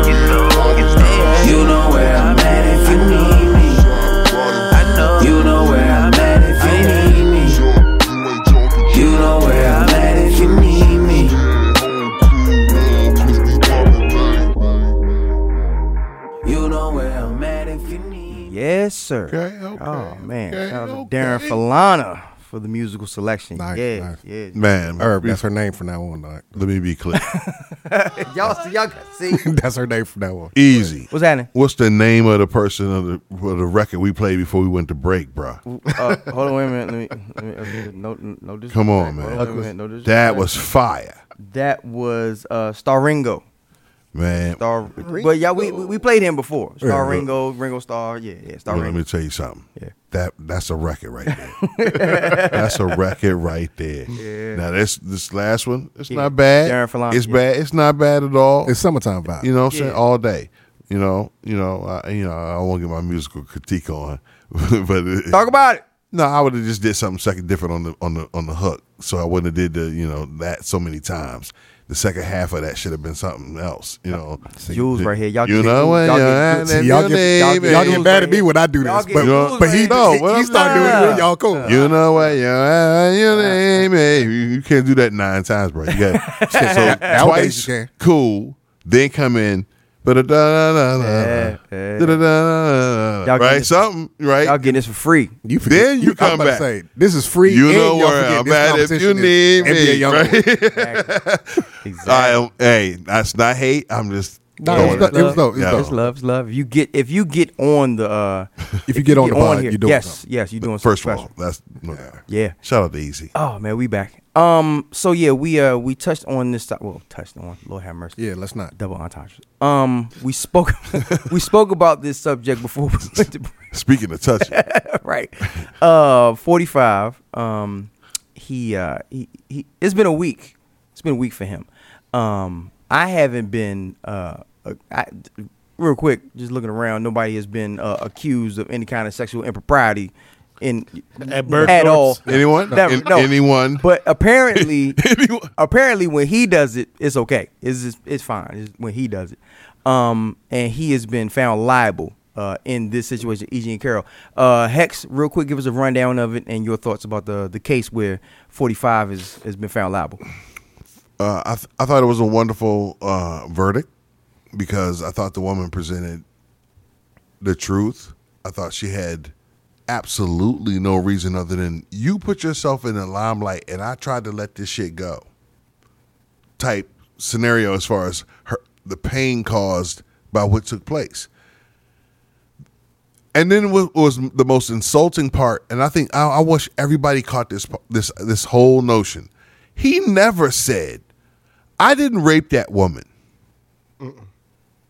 Sir. Okay, okay, Oh man, okay, shout out to okay. Darren Falana for the musical selection. Nice, yeah, nice. yeah. Man, Irv, that's her name from now on. Let me be clear. [laughs] Y'all, see, y'all see [laughs] that's her name from now on. Easy. what's happening? What's the name of the person of the, of the record we played before we went to break, bro? Uh, hold on, wait a minute. Let me. Let me uh, no, no disrespect. Come on, Hold man. wait a minute, no. That was fire, that was uh, Star Ringo. Man. Star, but yeah, we we we played him before. Star Yeah, Ringo, Ringo Star. Yeah, yeah, Star Well, let me tell you something. Yeah. That that's a record right there. [laughs] that's a record right there. Yeah. Now this this last one, it's Yeah. not bad. Darren Falana, it's yeah. bad. It's not bad at all. It's summertime vibe. you know what I'm saying? Yeah. All day. You know, you know, I, you know, I won't get my musical critique on, [laughs] but it, Talk about it. no, I would have just did something second different on the on the on the hook. So I wouldn't have did the you know that so many times. The second half of that should have been something else. You know, Jules right here. Y'all you get- know what? y'all get- see, See, y'all get, y'all, and- y'all get mad at me when I do Y'all this, get but, but he, right No, he, what he I'm start doing it y'all cool. You know what? Yeah, your name. You, you can't do that nine times, bro. You got [laughs] so twice. Cool. Then come in. But da da da Yeah, da yeah. Y'all right something right. Y'all getting this for free. You Then you I was come about to back. Say, this is free. You and know y'all where forget I'm this at if competition you is need NBA me, Youngboy. right? [laughs] Exactly. I am. Hey, that's not hate. I'm just. No, throwing it was, it. it was dope. It was Yeah. dope. It's love, it's love. If you get if you get on the uh If you get on the pod, you're doing yes, something. yes, you're doing First something of special. all, that's no. Yeah. Shout out to Easy. Oh man, we back. Um. So yeah, we uh we touched on this. to- Well, touched on. Lord have mercy. Yeah, let's not. Double entendre. Um. We spoke. [laughs] we spoke about this subject before we went to break. Speaking of touching, [laughs] right. Uh. Forty five. Um. He. Uh. He. He. It's been a week. It's been a week for him. Um. I haven't been. Uh. uh, I, real quick, just looking around, nobody has been uh, accused of any kind of sexual impropriety in At Bird at all. Shorts? anyone? Never, An- no. Anyone? But apparently, [laughs] Anyone? apparently, when he does it, it's okay. It's just, it's fine. It's when he does it, um, and he has been found liable uh, in this situation. E.G. and Carroll. Uh, Hex, real quick, give us a rundown of it and your thoughts about the the case where 45 is has been found liable. uh, I, th- I thought it was a wonderful uh, verdict because I thought the woman presented the truth. I thought she had absolutely no reason other than you put yourself in the limelight and I tried to let this shit go type scenario as far as her the pain caused by what took place. And then what was the most insulting part, and I think I, I wish everybody caught this this this whole notion. He never said, "I didn't rape that woman."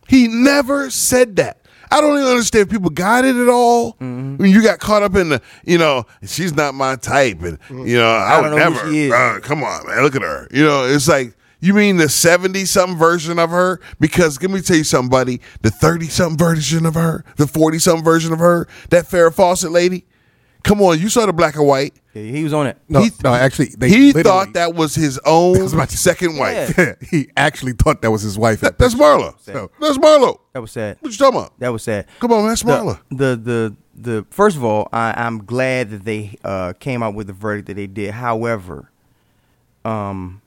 He never said that. I don't even understand if people got it at all. Mm-hmm. When you got caught up in the, you know, she's not my type, and you know, I, I would never. uh, come on, man, look at her. You know, it's like you mean the seventy something version of her? Because let me tell you something, buddy. The thirty something version of her, the forty something version of her, that Farrah Fawcett lady. Come on, you saw the black and white. Yeah, he was on it. No, He- no, actually, they he thought that was his own [laughs] was about to- second wife. [laughs] he actually thought that was his wife. That- that's Marla. So- That's Marla. That was sad. What you talking about? That was sad. Come on, man, that's Marla. the, the the the first of all, I, I'm glad that they uh, came out with the verdict that they did. However, um,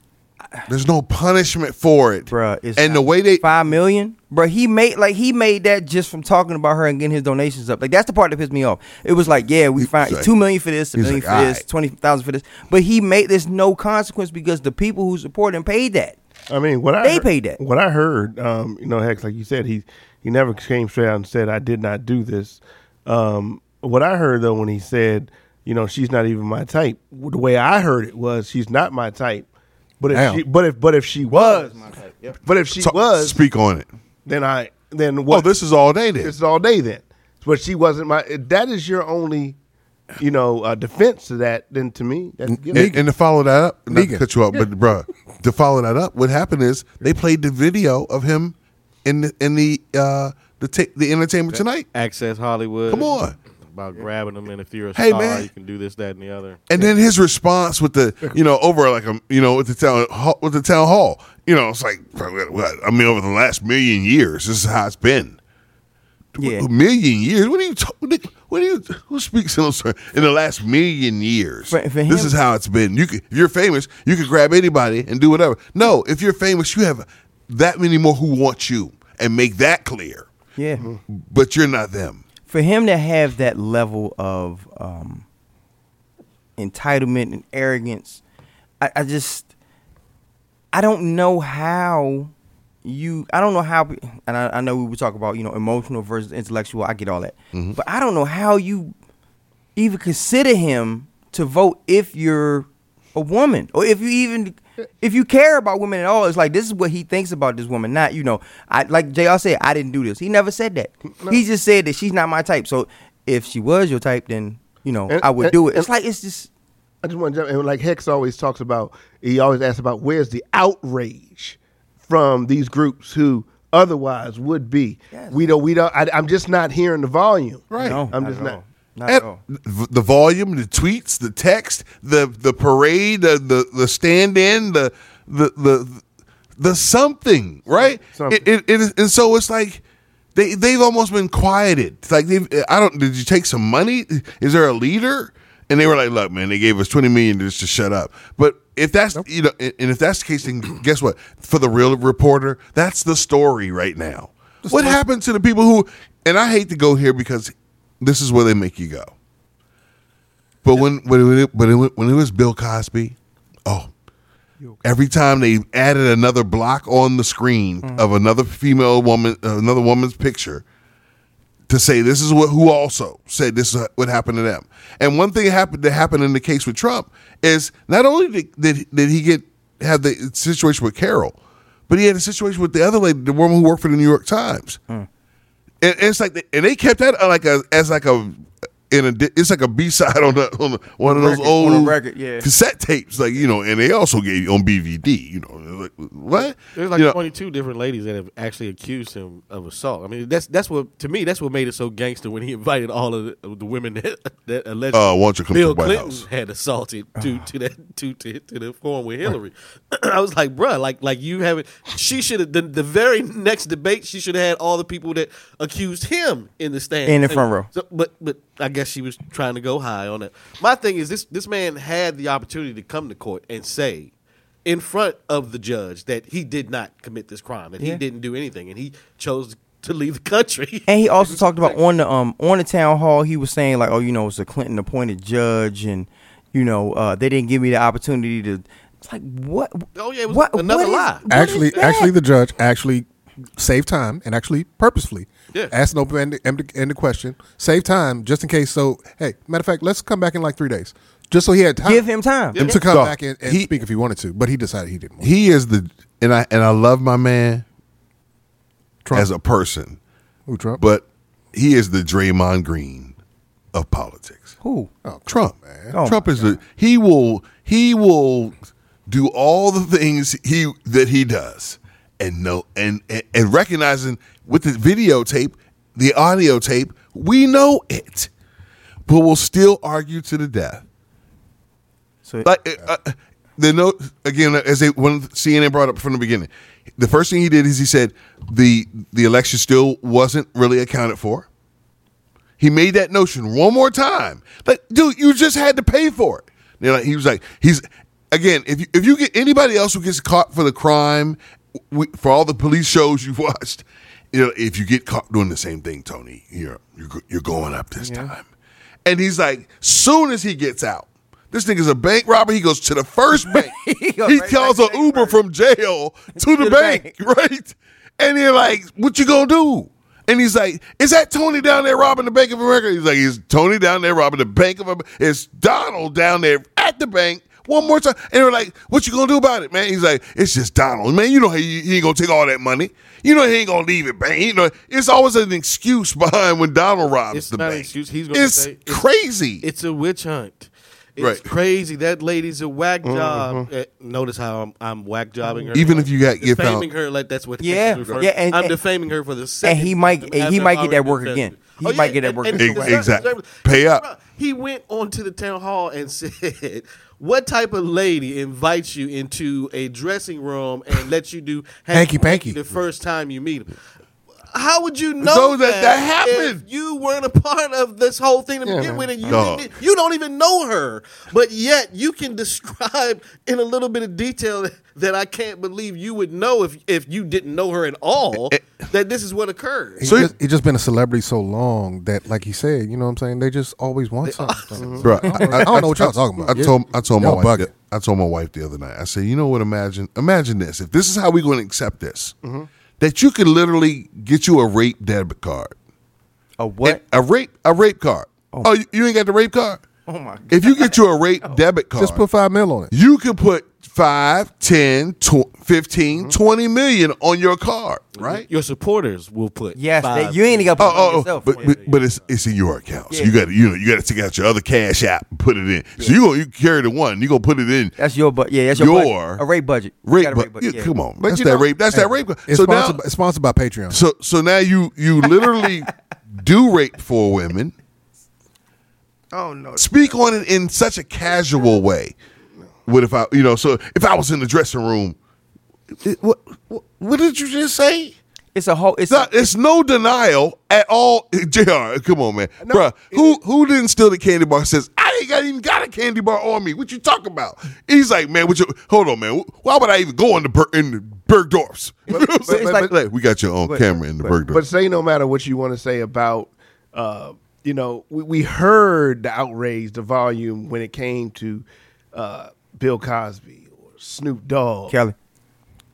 There's no punishment for it, bruh, it's and the way they five million, bro. he made like he made that just from talking about her and getting his donations up. Like that's the part that pissed me off. It was like, yeah, we He's found like- two million for this, a million like, for this, "Aight." twenty thousand for this, but he made there's no consequence because the people who support him paid that. I mean, what I They heard- paid that. What I heard, um, you know, Hex, like you said, he he never came straight out and said, "I did not do this." Um, what I heard though, when he said, you know, she's not even my type, the way I heard it was, she's not my type. But if Damn. she, but if but if she was, but if she So- was, speak on it. then I then what? Oh, this is all day then. This is all day then. But she wasn't my. That is your only, you know, uh, defense to that. Then to me, that's And, and to follow that up, not to cut you up, but bruh, to follow that up, what happened is they played the video of him in the in the uh the ta- the entertainment tonight, Access Hollywood. Come on. About grabbing them, and if you're a Hey, star, man. you can do this, that, and the other. and then his response with the you know over like a you know with the town hall- with the town hall, you know, it's like what, what I mean over the last million years, this is how it's been. Yeah, A million years? What are you? ta- What are you? Who speaks in those? In the last million years, For- for this is how it's been. You could, if you're famous, you can grab anybody and do whatever. No, if you're famous, you have that many more who want you, and make that clear. yeah. But you're not them. For him to have that level of um, entitlement and arrogance, I, I just I don't know how you I don't know how and I, I know we would talk about you know emotional versus intellectual. I get all that, but I don't know how you even consider him to vote if you're a woman or if you even if you care about women at all. It's like this is what he thinks about this woman, not you know. I like Jr. said, I didn't do this. He never said that. He just said that she's not my type. So if she was your type, then you know And- I would and- do it. It's like it's just I just want to jump and like Hex always talks about. He always asks about where's the outrage from these groups who otherwise would be. Yes. We don't. We don't. I, I'm just not hearing the volume. Right. no, I'm just not- all. Not at v- the volume, the tweets, the text, the the parade, the the, the stand in, the the the the something, right? Something. It, it, it and so it's like they they've almost been quieted. It's like they I don't. Did you take some money? Is there a leader? And they were like, "Look, man, they gave us twenty million just to shut up." But if that's you know, and and if that's the case, then guess what? For the real reporter, that's the story right now. What happened to the people who? And I hate to go here because this is where they make you go. But when when it, when it, when it was Bill Cosby, oh, every time they added another block on the screen mm. of another female woman, uh, another woman's picture, to say this is what who also said this is what happened to them. And one thing happened that happened in the case with Trump is not only did did, did he get have the situation with Carroll, but he had a situation with the other lady, the woman who worked for the New York Times. Hmm. And, it's like, and they kept that uh, like a as like a in a it's like a B side on the on the, one of those Record- old on record, yeah. cassette tapes, like you know. And they also gave you on BVD, you know. Like, what? There's like You know, 22 different ladies that have actually accused him of assault. I mean, that's that's what to me that's what made it so gangster when he [laughs] invited all of the, of the women that, that allegedly Uh, why don't you come to Bill the White Clinton House? had assaulted to to that to, to to the forum with Hillary. [clears throat] I was like, bruh, like like you haven't. She should have the, the very next debate. She should have had all the people that accused him in the stand In the front row. So, but but I guess she was trying to go high on it. My thing is this: this man had the opportunity to come to court and say, in front of the judge, that he did not commit this crime, that he didn't do anything, and he chose to leave the country. [laughs] And he also [laughs] talked about on the um on the town hall. He was saying like, oh, you know, it's a Clinton appointed judge, and you know, uh, they didn't give me the opportunity to. It's like what? Oh, yeah, it was what, another what is- lie. what actually, actually, the judge actually saved time and actually purposefully Yeah. asked an open ended ended question, save time just in case. So, hey, matter of fact, let's come back in like three days, just so he had time. give him time. to come Dog, back and, and he- speak if he wanted to, but he decided he didn't. Want to he is the and I and I love my man Trump. as a person, Who Trump? but he is the Draymond Green of politics. Who? oh, Trump, man. Oh, Trump my is the he will he will do all the things he that he does and no and, and and recognizing with the videotape, the audio tape, we know it, but we'll still argue to the death. So Like uh, uh, the note again, as they when CNN brought up from the beginning, the first thing he did is he said the the election still wasn't really accounted for. He made that notion one more time. Like, dude, you just had to pay for it. You know, he was like, he's again. If you if you get anybody else who gets caught for the crime, we, for all the police shows you've [laughs] watched, you know, if you get caught doing the same thing, Tony, you're you're you're going up this time. And he's like, soon as he gets out, this nigga's a bank robber. He goes to the first [laughs] bank. he goes right calls an to Uber from jail [laughs] to the the bank, bank. right? And they're like, "What you gonna do?" And he's like, "Is that Tony down there robbing the Bank of America?" He's like, "Is Tony down there robbing the Bank of America? It's Donald down there at the bank." One more time, and they're like, "What you gonna do about it, man?" He's like, "It's just Donald, man. You know he, he ain't gonna take all that money. You know he ain't gonna leave it, bank. You know it's always an excuse behind when Donald robs It's the not an bank. excuse. He's gonna it's say crazy. It's a witch hunt. It's Right. crazy. That lady's a whack job. Eh, notice how I'm, I'm whack jobbing her. Even if you got get found, defaming her like that's what Yeah, she's yeah, and- I'm and- defaming her for the second. he might- time he might get that work defended again. her. He might get that work again. Exactly. Pay up. He went onto the town hall and [laughs] said, "What type of lady invites you into a dressing room and lets you do Hanky panky. the first time you meet him?" How would you know So that- that happened. if you weren't a part of this whole thing to Yeah, begin man. with, and you Dog. didn't, you don't even know her, but yet you can describe in a little bit of detail [laughs] that I can't believe you would know if if you didn't know her at all Eh, that this is what occurred. He's So- just, he's just been a celebrity so long that, like he said, you know what I'm saying? They just always want something. [laughs] Bro, I don't know what y'all talking about. I told I told my wife the- I told my wife the other night. I said, you know what? Imagine imagine this. If this is how we're going to accept this, Mm-hmm. That you could literally get you a rape debit card, A what? a rape a rape card. Oh. oh, you, you ain't got the rape card. Oh my god. If you get you a rape [laughs] oh. debit card, Just put five mil on it. you can put 5, 10, tw- 15, Mm-hmm. 20 million on your card, right? Your supporters will put Yes, they, you ain't even got to Oh, put it on oh, oh, yourself. but, but but it's it's in your account. So Yeah. you got to you know you got to take out your other cash app and put it in. So you gonna you carry the one, you gonna put it in that's your but. Yeah, that's your, Your budget. a rate budget. You rape. got a But, rate budget, yeah, yeah. Come on, But that's you that know- rape. That's that rape. It's, So sponsored, now, by, it's sponsored by Patreon. so so now you you literally [laughs] do rape for women. Oh no. Speak on it in such a casual way. What if I you know? So if I was in the dressing room, it- what what, what did you just say? It's a whole. It's not, a, it's no denial at all. [laughs] Jr. Come on, man, Bruh, Who who didn't steal the candy bar? Says I ain't got even got a candy bar on me. What you talking about? He's like, man, what you? Hold on, man. Why would I even go in the Ber- in the Bergdorf's? [laughs] You know what I'm saying? it's like- Like, we got your own camera in the But, Bergdorf. but say no matter what you want to say about, uh, you know, we, we heard the outrage, the volume when it came to uh, Bill Cosby or Snoop Dogg. Kelly.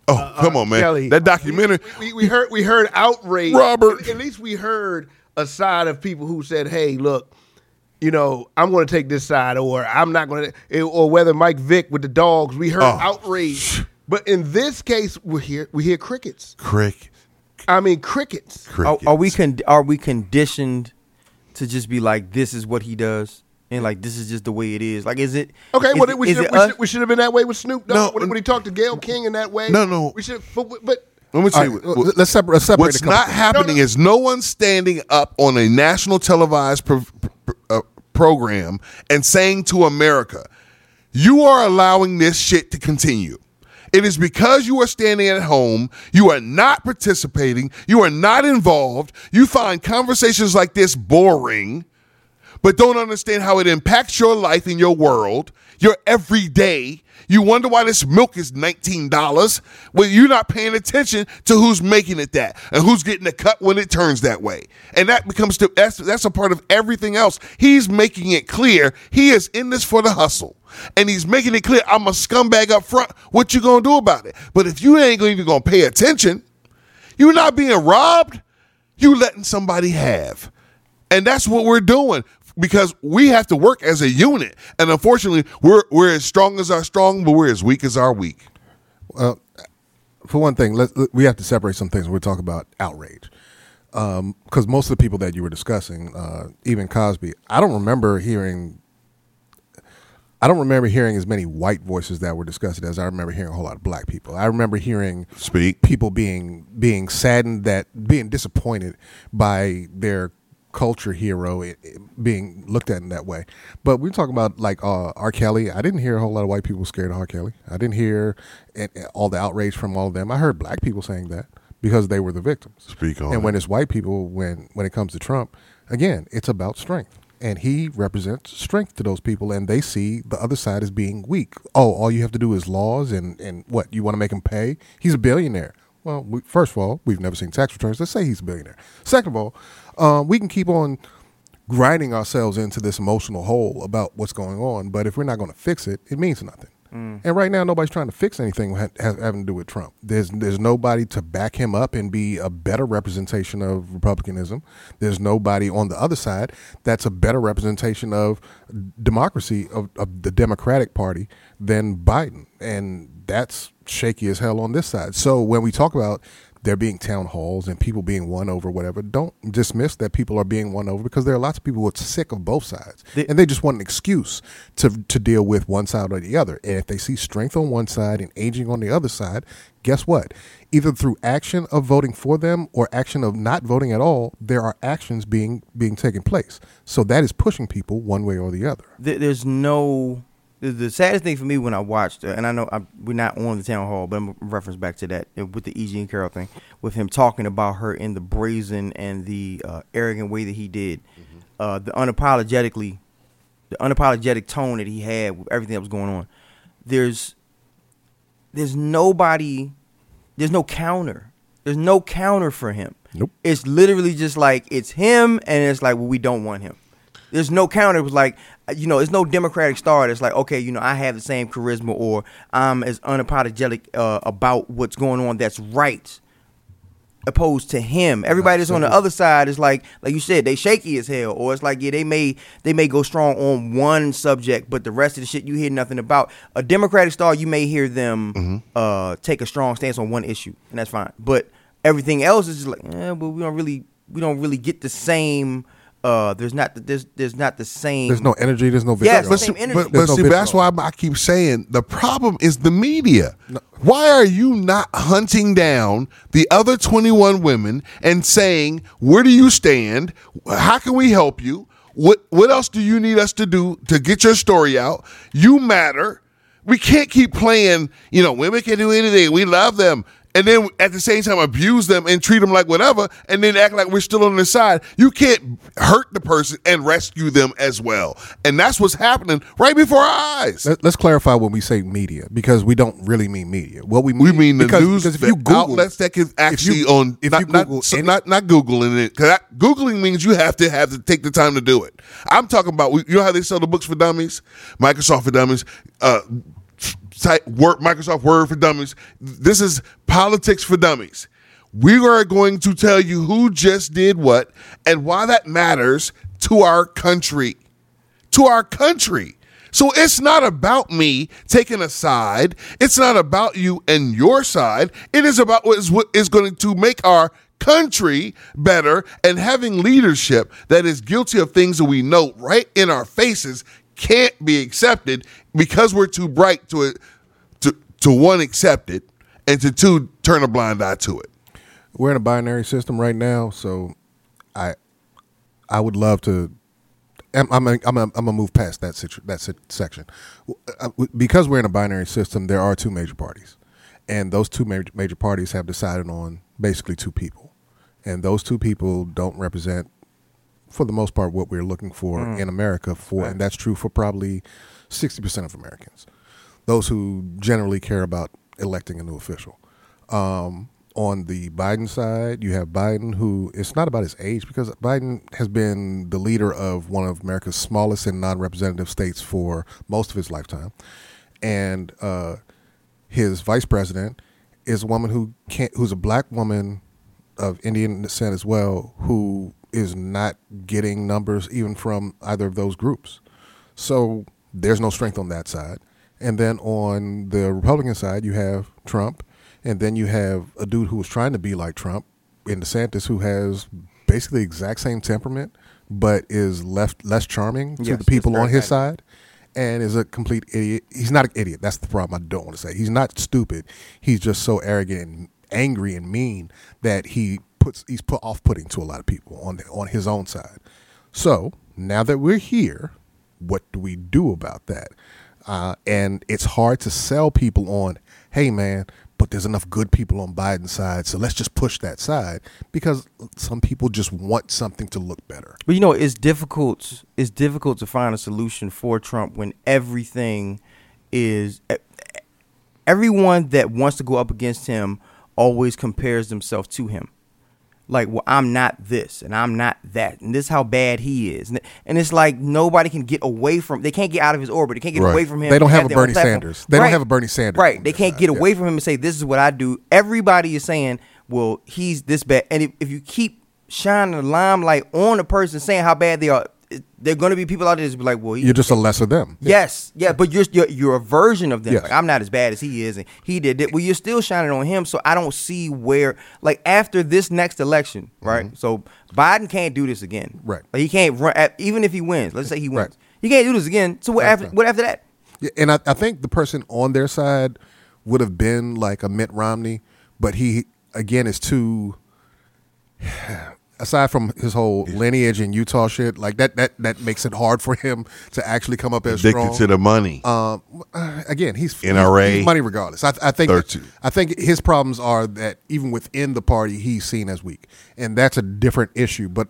oh, uh, come on, uh, man. Kelly. That documentary. We, we heard we heard outrage. Robert. At, at least we heard a side of people who said, "Hey, look." You know, I'm going to take this side, or I'm not going to, eh, or whether Mike Vick with the dogs, we heard Oh. outrage. But in this case, we hear we hear crickets. Crick. I mean, crickets. Are, are we con- Are we conditioned to just be like, this is what he does, and like this is just the way it is? Like, is it Okay, Is, well, we should, we, should, we should have been that way with Snoop Dogg No, when, when he talked to Gayle King in that way. No, no. we should. But, but let me tell you. Right, what, let's separate. Let's separate What's a not happening No, no. is no one standing up on a national televised pro- pro- uh, program and saying to America, you are allowing this shit to continue. It is because you are standing at home, you are not participating, you are not involved, you find conversations like this boring, but don't understand how it impacts your life and your world, your everyday. You wonder why this milk is $19. Well, you're not paying attention to who's making it that and who's getting the cut when it turns that way. And that becomes the, that's that's a part of everything else. He's making it clear he is in this for the hustle. And he's making it clear I'm a scumbag up front. What you gonna do about it? But if you ain't even gonna pay attention, you're not being robbed, you letting somebody have. And that's what we're doing because we have to work as a unit. And unfortunately, we're we're as strong as our strong, but we're as weak as our weak. Well, for one thing, let we have to separate some things when we talk about outrage. Because most of the people that you were discussing, uh, even Cosby, I don't remember hearing. I don't remember hearing as many white voices that were discussed as I remember hearing a whole lot of black people. I remember hearing Speak. people being being saddened that being disappointed by their culture hero it, it being looked at in that way. But we're talking about like uh, R. Kelly. I didn't hear a whole lot of white people scared of R. Kelly. I didn't hear and all the outrage from all of them. I heard black people saying that because they were the victims. Speak on And when it's white people, when when it comes to Trump, again, it's about strength. And he represents strength to those people, and they see the other side as being weak. Oh, all you have to do is laws, and, and what you want to make him pay? He's a billionaire. Well, we, first of all, we've never seen tax returns. Let's say he's a billionaire. Second of all, um, we can keep on grinding ourselves into this emotional hole about what's going on, but if we're not going to fix it, it means nothing. And right now, nobody's trying to fix anything ha- ha- having to do with Trump. There's there's nobody to back him up and be a better representation of republicanism. There's nobody on the other side that's a better representation of democracy of, of the Democratic Party than Biden, and that's shaky as hell on this side. So when we talk about there being town halls and people being won over, whatever, don't dismiss that people are being won over because there are lots of people who are sick of both sides, The- and they just want an excuse to to deal with one side or the other. And if they see strength on one side and aging on the other side, guess what? Either through action of voting for them or action of not voting at all, there are actions being being taken place. So that is pushing people one way or the other. There's no the, the saddest thing for me when I watched, uh, and I know i we're not on the town hall, but I'm reference back to that uh, with the E. Jean Carroll thing, with him talking about her in the brazen and the uh, arrogant way that he did, uh, the unapologetically, the unapologetic tone that he had with everything that was going on. There's, there's nobody, there's no counter. There's no counter for him. Nope. It's literally just like it's him, and it's like well, we don't want him. There's no counter. It was like, you know, it's no Democratic star. It's like, okay, you know, I have the same charisma, or I'm as unapologetic uh, about what's going on. That's right, opposed to him. Everybody that's on the other side is like, like you said, they shaky as hell, or it's like, yeah, they may they may go strong on one subject, but the rest of the shit you hear nothing about. A Democratic star, you may hear them uh, take a strong stance on one issue, and that's fine. But everything else is just like, eh, but we don't really we don't really get the same. Uh, there's not the, there's there's not the same. There's no energy. There's no Yes, vitriol. But, same see, energy. but, but no see, that's why. I keep saying the problem is the media. Why are you not hunting down the other 21 women and saying, where do you stand? How can we help you? What, what else do you need us to do to get your story out? You matter. We can't keep playing, you know, women can do anything. We love them. And then at the same time abuse them and treat them like whatever, and then act like we're still on their side. You can't hurt the person and rescue them as well. And that's what's happening right before our eyes. Let, us clarify when we say media because we don't really mean media. What we mean, We mean the because, news because if you Google, outlets that can actually you- on if not, you Google not, any- not not googling it because googling means you have to have to take the time to do it. I'm talking about you know how they sell the books for dummies, Microsoft for dummies, uh, Word, Microsoft Word for dummies. This is politics for dummies. We are going to tell you who just did what and why that matters to our country to our country. So it's not about me taking a side. It's not about you and your side. It is about what is, what is going to make our country better and having leadership that is guilty of things that we know right in our faces can't be accepted because we're too bright to to to one accept it and to two turn a blind eye to it. we're in a binary system right now, so I I would love to. I'm I'm I'm I'm gonna move past that situ, that sit- section Uh, because we're in a binary system. There are two major parties, and those two major major parties have decided on basically two people, and those two people don't represent, for the most part, what we're looking for in America. For and that's true for probably sixty percent of Americans, those who generally care about electing a new official. Um, on the Biden side, you have Biden, who it's not about his age because Biden has been the leader of one of America's smallest and non-representative states for most of his lifetime, and uh, his vice president is a woman who can't, who's a black woman of Indian descent as well, who is not getting numbers even from either of those groups. So there's no strength on that side. And then on the Republican side, you have Trump, and then you have a dude who was trying to be like Trump in DeSantis, who has basically the exact same temperament, but is left less charming to Yes, the people on his side, and is a complete idiot. He's not an idiot. That's the problem. I don't want to say he's not stupid. He's just so arrogant and angry and mean that he puts he's put off putting to a lot of people on the, on his own side. So now that we're here, what do we do about that? Uh, and it's hard to sell people on, hey man, but there's enough good people on Biden's side, so let's just push that side because some people just want something to look better. But you know, it's difficult. It's difficult to find a solution for Trump when everything is everyone that wants to go up against him always compares themselves to him. Like, well, I'm not this and I'm not that, and this is how bad he is, and and it's like nobody can get away from. They can't get out of his orbit. They can't get Right. away from him. They don't have a Bernie. Sanders. They don't have a Bernie Sanders Right. They can't get yeah. away from him and say this is what I do. Everybody is saying, well, he's this bad, and if, if you keep shining the limelight on a person saying how bad they are, are going to be people out there that's be like, well, he, You're just a lesser them. Yes, yeah, but you're, you're you're a version of them. Yes. Like, I'm not as bad as he is, and he did it. Well, you're still shining on him, so I don't see where, like, after this next election, right? So Biden can't do this again, Mm-hmm. Right. Like, he can't run, even if he wins. Let's say he wins, Right. he can't do this again. So what after what after that? Yeah, and I, I think the person on their side would have been like a Mitt Romney, but he again is too. [sighs] aside from his whole lineage and Utah shit, like that that that makes it hard for him to actually come up as Addicted strong. to the money. Um, uh, again, he's NRA. he's, he's money regardless. I, I think 13. I think his problems are that even within the party, he's seen as weak, and that's a different issue. But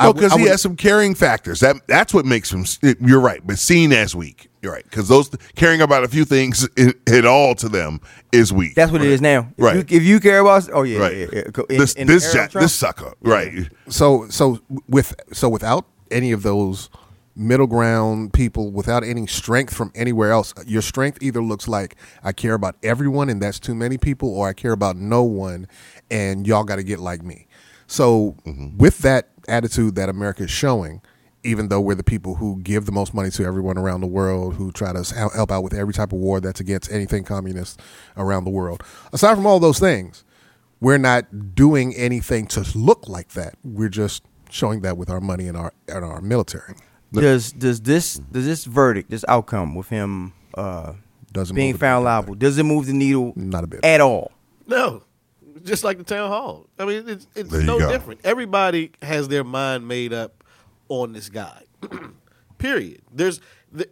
No, because I he would- has some carrying factors. That that's what makes him. You're right, but seen as weak. You're right because those caring about a few things [laughs] at all to them is weak. That's what it is now. If Right. You, if you care about, oh yeah, right. yeah, yeah. In- this in this era ja- this sucker. Right. so so with so without any of those middle ground people without any strength from anywhere else your strength either looks like i care about everyone and that's too many people or i care about no one and y'all got to get like me so with that attitude that america is showing even though we're the people who give the most money to everyone around the world who try to help out with every type of war that's against anything communist around the world aside from all those things we're not doing anything to look like that. We're just showing that with our money and our and our military. Does does this does this verdict, this outcome with him uh, Doesn't being found liable, does it move the needle Not a bit. at all? No, just like the town hall. I mean, it's, it's There no different. Everybody has their mind made up on this guy. [clears throat] Period. There's the,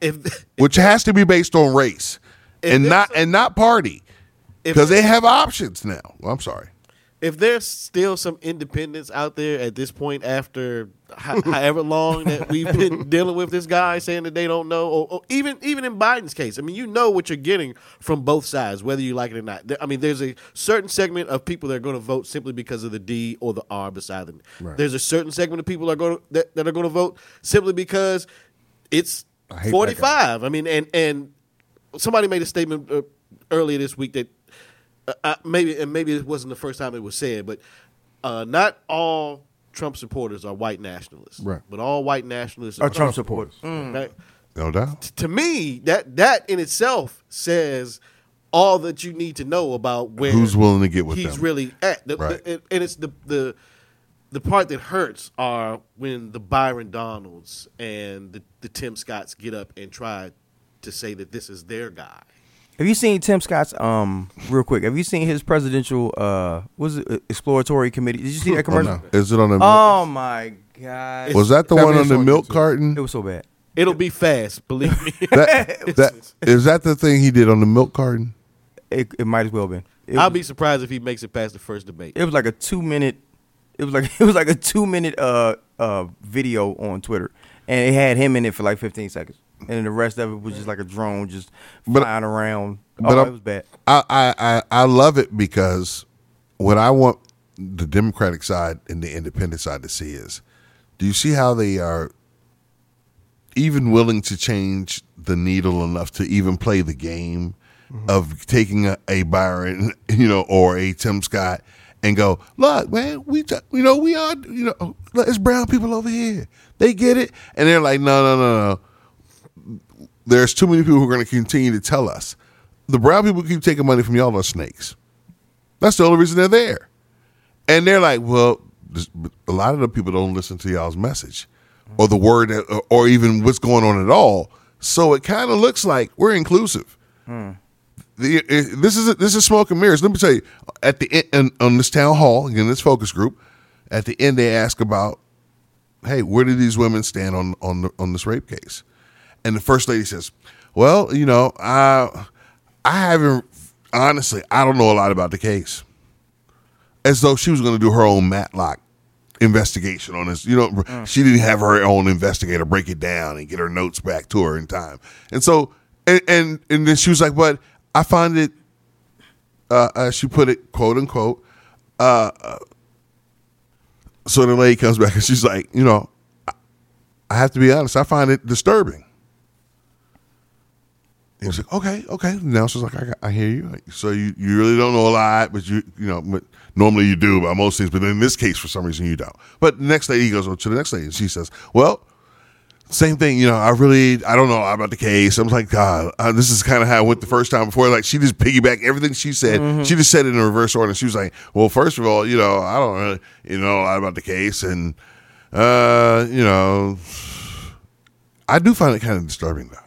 if Which has to be based on race and not some- and not party because they have options now. Well, I'm sorry. If there's still some independence out there at this point after ho- [laughs] however long that we've been dealing with this guy saying that they don't know or, or even even in Biden's case I mean you know what you're getting from both sides whether you like it or not. There- I mean there's a certain segment of people that are going to vote simply because of the D or the R beside them. There's a certain segment of people that are going to, that, that are going to vote simply because it's I hate that guy. 45 I mean and and somebody made a statement uh, earlier this week that uh, maybe and maybe it wasn't the first time it was said, but uh, not all Trump supporters are white nationalists, Right. But all white nationalists Are Trump supporters? Right? No doubt. To me, that that in itself says all that you need to know about where Who's willing to get with he's them. really at. The- Right. the- and- and it's the the the part that hurts are when the Byron Donalds and the, the Tim Scotts get up and try to say that this is their guy. Have you seen Tim Scott's um real quick? Have you seen his presidential uh was it exploratory committee? Did you see that [laughs] Oh, commercial? no. Is it on the? Oh my god. was that the Family one on the milk Institute. carton? it was so bad. It'll be fast, believe me. [laughs] That, that is that the thing he did on the milk carton? It, it might as well been. It I'll was, be surprised if he makes it past the first debate. it was like a 2 minute it was like [laughs] it was like a 2 minute uh uh video on Twitter and it had him in it for like 15 seconds. And then the rest of it was just like a drone just But- flying around. but oh, it was bad. I, I, I, love it because what I want the Democratic side and the independent side to see is do you see how they are even willing to change the needle enough to even play the game mm-hmm. of taking a, a Byron, [laughs] you know, or a Tim Scott and go, look, man, we, t- you know, we are, you know, look, it's brown people over here. They get it. And they're like, no, no, no, no there's too many people who are going to continue to tell us the brown people keep taking money from y'all are snakes. That's the only reason they're there. And they're like, well, a lot of the people don't listen to y'all's message or the word or, even what's going on at all. So it kind of looks like we're inclusive. Hmm. The, it- this is this is smoke and mirrors. Let me tell you, at the end on this town hall, again, this focus group, at the end they ask about, hey, where do these women stand on on the, on this rape case? And the first lady says, "Well, you know, I I haven't honestly, I don't know a lot about the case." As though she was going to do her own Matlock investigation on this. You know, she didn't have her own investigator break it down and get her notes back to her in time. And so, and and, and then she was like, "But I find it," uh, uh, she put it, quote unquote. Uh, uh, so the lady comes back and she's like, "You know, I- I have to be honest. I find it disturbing." He was like, okay, okay. Now she's like, I, got- I hear you. So you, you really don't know a lot, but you you know, but normally you do about most things. But in this case, for some reason, you don't. But the next day he goes to the next lady, and she says, well, same thing. You know, I really I don't know about the case. I'm like, God, uh, this is kind of how it went the first time before. Like she just piggybacked everything she said. She just said it in reverse order. She was like, well, first of all, you know, I don't really you know a lot about the case, and uh, you know, I do find it kind of disturbing though.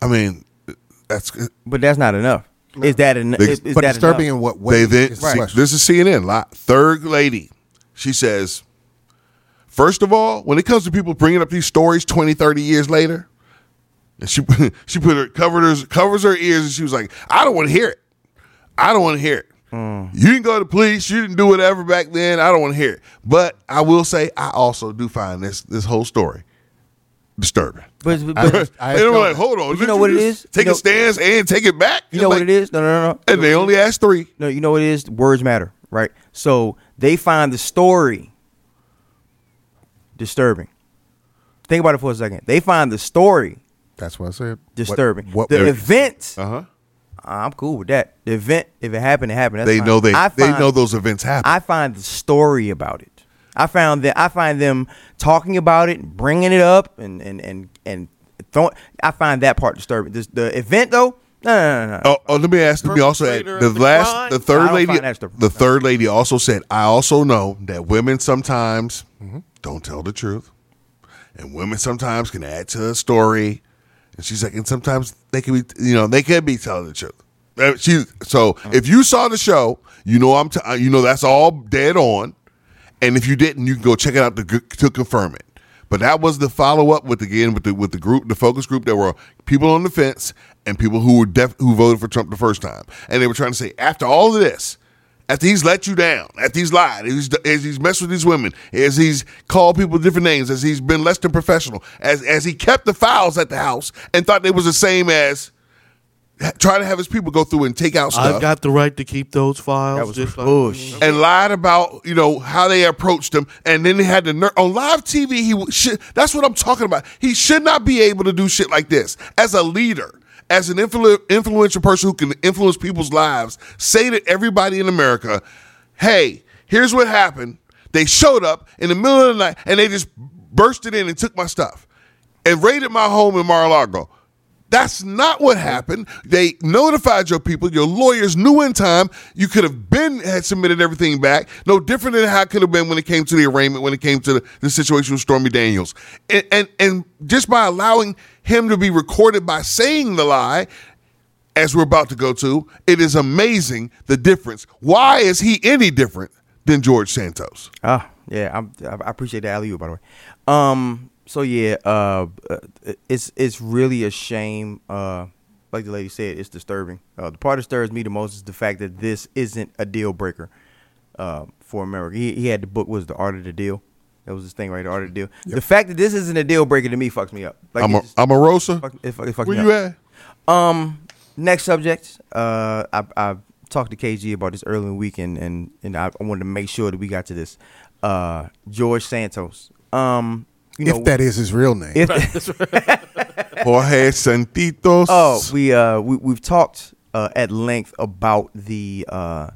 I mean, that's But that's not enough. Is that enough? Is, is but that disturbing enough? in what way? they then is the question. this is CNN. li- Third lady, She says, first of all, when it comes to people bringing up these stories 20, 30 years later, and she [laughs] she put her covered her covers her ears and she was like, I don't want to hear it. I don't want to hear it. Hmm. You didn't go to the police. You didn't do whatever back then. I don't want to hear it. But I will say, I also do find this this whole story disturbing. But, but, I and I'm felt like, hold on. You did know what it is? Take You a stance and take it back. you know what it is? No, no, no, no. And they only asked three. No, you know what it is? Words matter, right? So they find the story disturbing. Think about it for a second. They find the story That's what I said. disturbing. What, the what, event, Uh huh. I'm cool with that. The event, if it happened, it happened. That's They fine. know they I they know those events happen. I find the story about it. I found that I find them talking about it, and bringing it up, and and and and throwing. I find that part disturbing. This, the event though, no, no, no, no. Oh, oh, let me ask. Let me also add the the last, crime? the third lady. find that stuff- The third lady also said, "I also know that women sometimes don't tell the truth, and women sometimes can add to a story." And she's like, and sometimes they can be, you know, they can be telling the truth. She so if you saw the show, you know I'm, t- uh, you know that's all dead on, and if you didn't, you can go check it out to, to confirm it. But that was the follow up with again with the with the group, the focus group. There were people on the fence and people who were def- who voted for Trump the first time, and they were trying to say after all of this, after he's let you down, after he's lied, as he's, as he's messed with these women, as he's called people different names, as he's been less than professional, as as he kept the files at the house and thought they was the same as trying to have his people go through and take out stuff I've got the right to keep those files. That was just like- and lied about you know how they approached him, and then they had the ner- on live TV. He w- should. That's what I'm talking about. He should not be able to do shit like this as a leader, as an influ- influential person who can influence people's lives. Say to everybody in America, "Hey, here's what happened. They showed up in the middle of the night and they just bursted in and took my stuff and raided my home in Mar-a-Lago." That's not what happened. They notified your people. Your lawyers knew in time. You could have been had submitted everything back. No different than how it could have been when it came to the arraignment, when it came to the, the situation with Stormy Daniels. And, and and just by allowing him to be recorded by saying the lie, as we're about to go to, it is amazing the difference. Why is he any different than George Santos? Ah, yeah, I'm, I appreciate the alley by the way. Um, so yeah, uh, uh, it's it's really a shame. Uh, like the lady said, it's disturbing. Uh, the part that stirs me the most is the fact that this isn't a deal breaker uh, for America. He, he had the book was the art of the deal. That was his thing, right? The art of the deal. The fact that this isn't a deal breaker to me fucks me up. Like I'm a, just- I'm a Rosa. fuck- it, fuck- it fucks Where me you up. at? Um, next subject. Uh, I I talked to KG about this early in the week, and and, and I, I wanted to make sure that we got to this. Uh, George Santos. Um, you know, if that is his real name. if [laughs] [laughs] Jorge Santitos. oh, we uh we we've talked uh, at length about the uh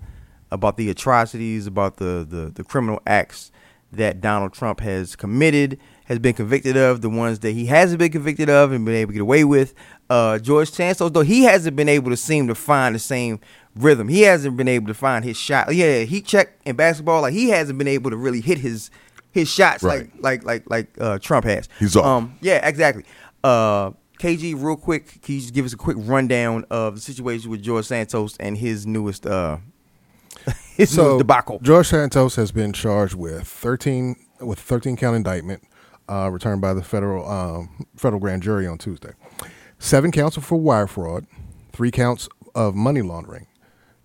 about the atrocities, about the the the criminal acts that Donald Trump has committed, has been convicted of, the ones that he hasn't been convicted of and been able to get away with. Uh, George Santos, though, he hasn't been able to seem to find the same rhythm. He hasn't been able to find his shot. Yeah, he check in basketball, like he hasn't been able to really hit his his shots Right. like like like like uh, Trump has. He's off. Um, yeah, exactly. Uh, KG, real quick, can you just give us a quick rundown of the situation with George Santos and his newest uh [laughs] his so newest debacle? George Santos has been charged with thirteen with thirteen count indictment uh, returned by the federal um, federal grand jury on Tuesday. Seven counts for wire fraud, three counts of money laundering,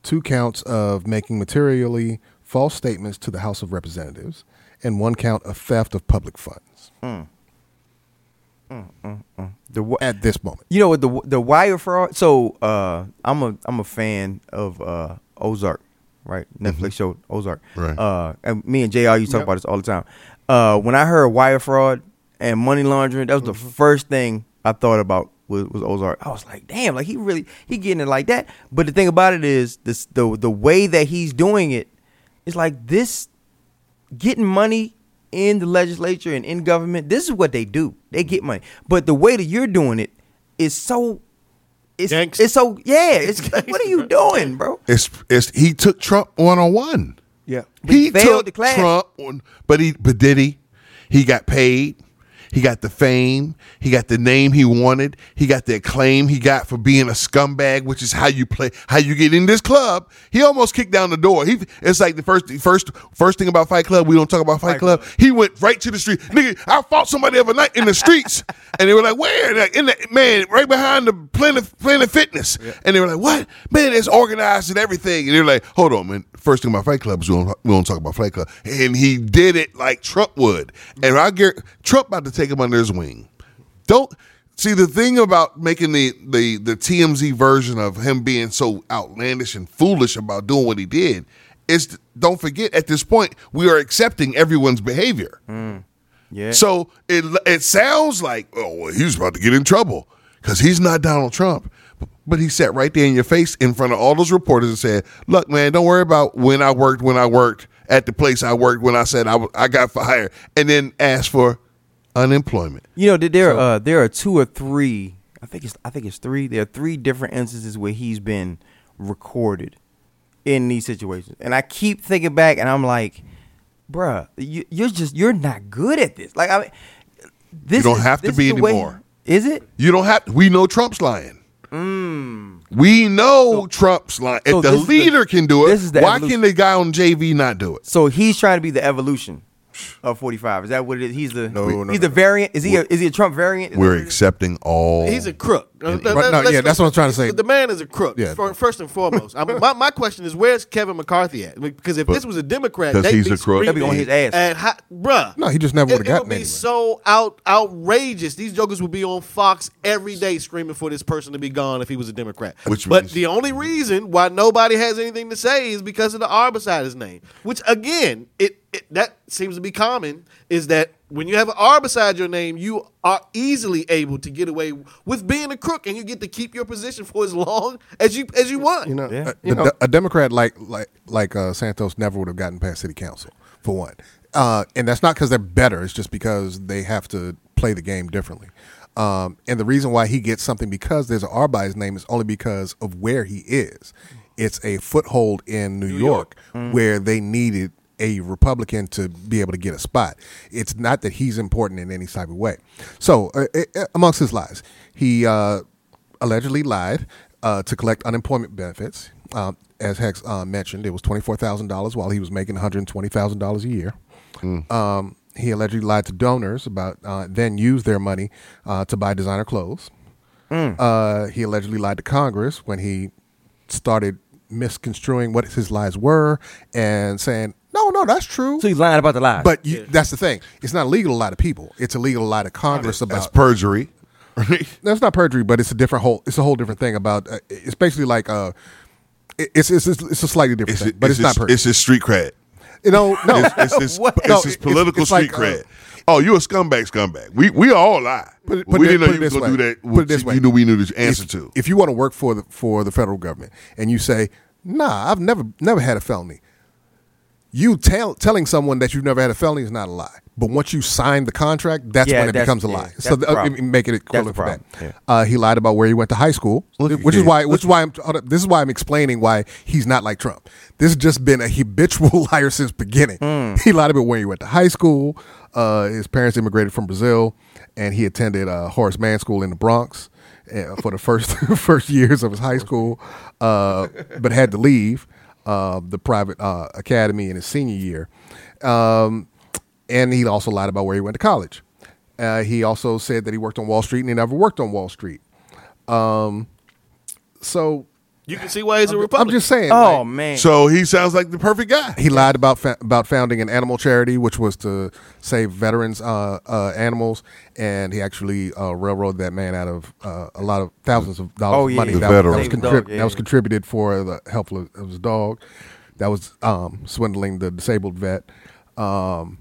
two counts of making materially false statements to the House of Representatives, and one count of theft of public funds. The wa- At this moment, you know what the the wire fraud. So uh, I'm a I'm a fan of uh, Ozark, right? Netflix show Ozark. Right. Uh, and me and Jr. used to talk about this all the time. Uh, when I heard wire fraud and money laundering, that was the first thing I thought about was, was Ozark. I was like, damn, like he really he getting it like that. But the thing about it is this the the way that he's doing it is like this getting money in the legislature and in government, this is what they do. They get money. But the way that you're doing it is so it's Gangsta. it's so yeah, [laughs] it's what are you doing, bro? It's, it's he took Trump one on one. Yeah. He He failed took the class. Trump, on, but he but did he? He got paid. He got the fame. He got the name he wanted. He got the acclaim he got for being a scumbag, which is how you play, how you get in this club. He almost kicked down the door. He, it's like the first, first, first thing about Fight Club. We don't talk about Fight, Club. He went right to the street. Nigga, I fought somebody the other night in the streets, [laughs] and they were like, "Where?" Like, in the man, right behind the Planet Planet Fitness, and they were like, "What? Man, it's organized and everything." And they're like, "Hold on, man. First thing about Fight Club is we don't, we don't talk about Fight Club." And he did it like Trump would, and I get Trump about to take him under his wing. Don't see the thing about making the the the TMZ version of him being so outlandish and foolish about doing what he did is don't forget at this point we are accepting everyone's behavior. Mm. Yeah. So it it sounds like oh well, he was about to get in trouble because he's not Donald Trump. But he sat right there in your face in front of all those reporters and said, "Look, man, don't worry about when I worked when I worked at the place I worked when I said I, w- I got fired," and then asked for unemployment. You know, there uh there are two or three. I think it's I think it's three. There are three different instances where he's been recorded in these situations, and I keep thinking back, and I'm like, bruh, you, you're just you're not good at this. Like I mean, this you don't is- have to be is the way- anymore. Is it? You don't have. We know Trump's lying. We know Trump's lying. Mm. so if the is the- leader can do it, this is the why evolution. can the guy on JV not do it? So he's trying to be the evolution of 45. Is that what it is? He's the No, no, he's no. the variant. Is he a, is he a Trump variant? Is We're what accepting all. He's a crook. Uh, let- Right, no, let's- yeah, that's what I'm trying to say. The man is a crook. Yeah. fir- First and foremost, I mean, my, my question is, where's Kevin McCarthy at? Because if But- this was a Democrat, 'cause they'd he's be a crook. They'd be on his ass. And how, bruh, No, he just never would've it gotten would be anywhere. so out outrageous. These jokers would be on Fox every day screaming for this person to be gone if he was a Democrat. Which but means- the only reason why nobody has anything to say is because of the R beside his name. Which again, it, it that seems to be common. Is that when you have an R beside your name, you are easily able to get away with being a crook, and you get to keep your position for as long as you as you want. You know, Yeah. uh, A, you know, a Democrat like like like uh, Santos never would have gotten past city council for one, uh, and that's not because they're better. It's just because they have to play the game differently. Um, and the reason why he gets something because there's an R by his name is only because of where he is. It's a foothold in New, York, where they needed a Republican to be able to get a spot. It's not that he's important in any type of way. So, uh, uh, amongst his lies, he uh, allegedly lied uh, to collect unemployment benefits. Um, as Hex uh, mentioned, it was twenty four thousand dollars while he was making one hundred twenty thousand dollars a year. Um, he allegedly lied to donors about uh, then used their money uh, to buy designer clothes. Uh, he allegedly lied to Congress when he started misconstruing what his lies were and saying, "No, no, that's true." So he's lying about the lies. But you, that's the thing. It's not illegal to lie to people. It's illegal to lie to Congress That's about perjury. [laughs] Right? that's not perjury, but it's a different whole. It's a whole different thing about. Uh, it's basically like uh, it's it's it's, it's a slightly different It's, thing, but it's, not perjury. it's his street cred. you know, no, It's, it's his, [laughs] What? it's No, his political it's like, street uh, cred. oh, you a scumbag, scumbag. We we all lie. Put it- put we it- didn't know put you it was going to do that. Put it this way. You knew we knew the answer if, to. If you want to work for the for the federal government and you say, "Nah, I've never never had a felony," you tell telling someone that you've never had a felony is not a lie. But once you sign the contract, that's Yeah, when it that's- becomes a yeah, lie. that's so the uh, make it equivalent for that. problem, Uh, he lied about where he went to high school, Look which is why which is why I'm this is why I'm explaining why he's not like Trump. This has just been a habitual [laughs] liar since beginning. Mm. He lied about where he went to high school. Uh, his parents immigrated from Brazil, and he attended uh, Horace Mann School in the Bronx uh, for the first [laughs] first years of his high school, uh, but had to leave uh, the private uh, academy in his senior year. Um, and he also lied about where he went to college. Uh, he also said that he worked on Wall Street and he never worked on Wall Street. Um, so You can see why he's a Republican. I'm just saying. oh like, man. so he sounds like the perfect guy. he lied about fa- about founding an animal charity, which was to save veterans' uh, uh, animals, and he actually uh, railroaded that man out of uh, a lot of thousands of dollars Oh, of money yeah. that, The that was veterans. Contrib- dog, yeah, that was contributed for the health of, of his dog. That was um, swindling the disabled vet. Um,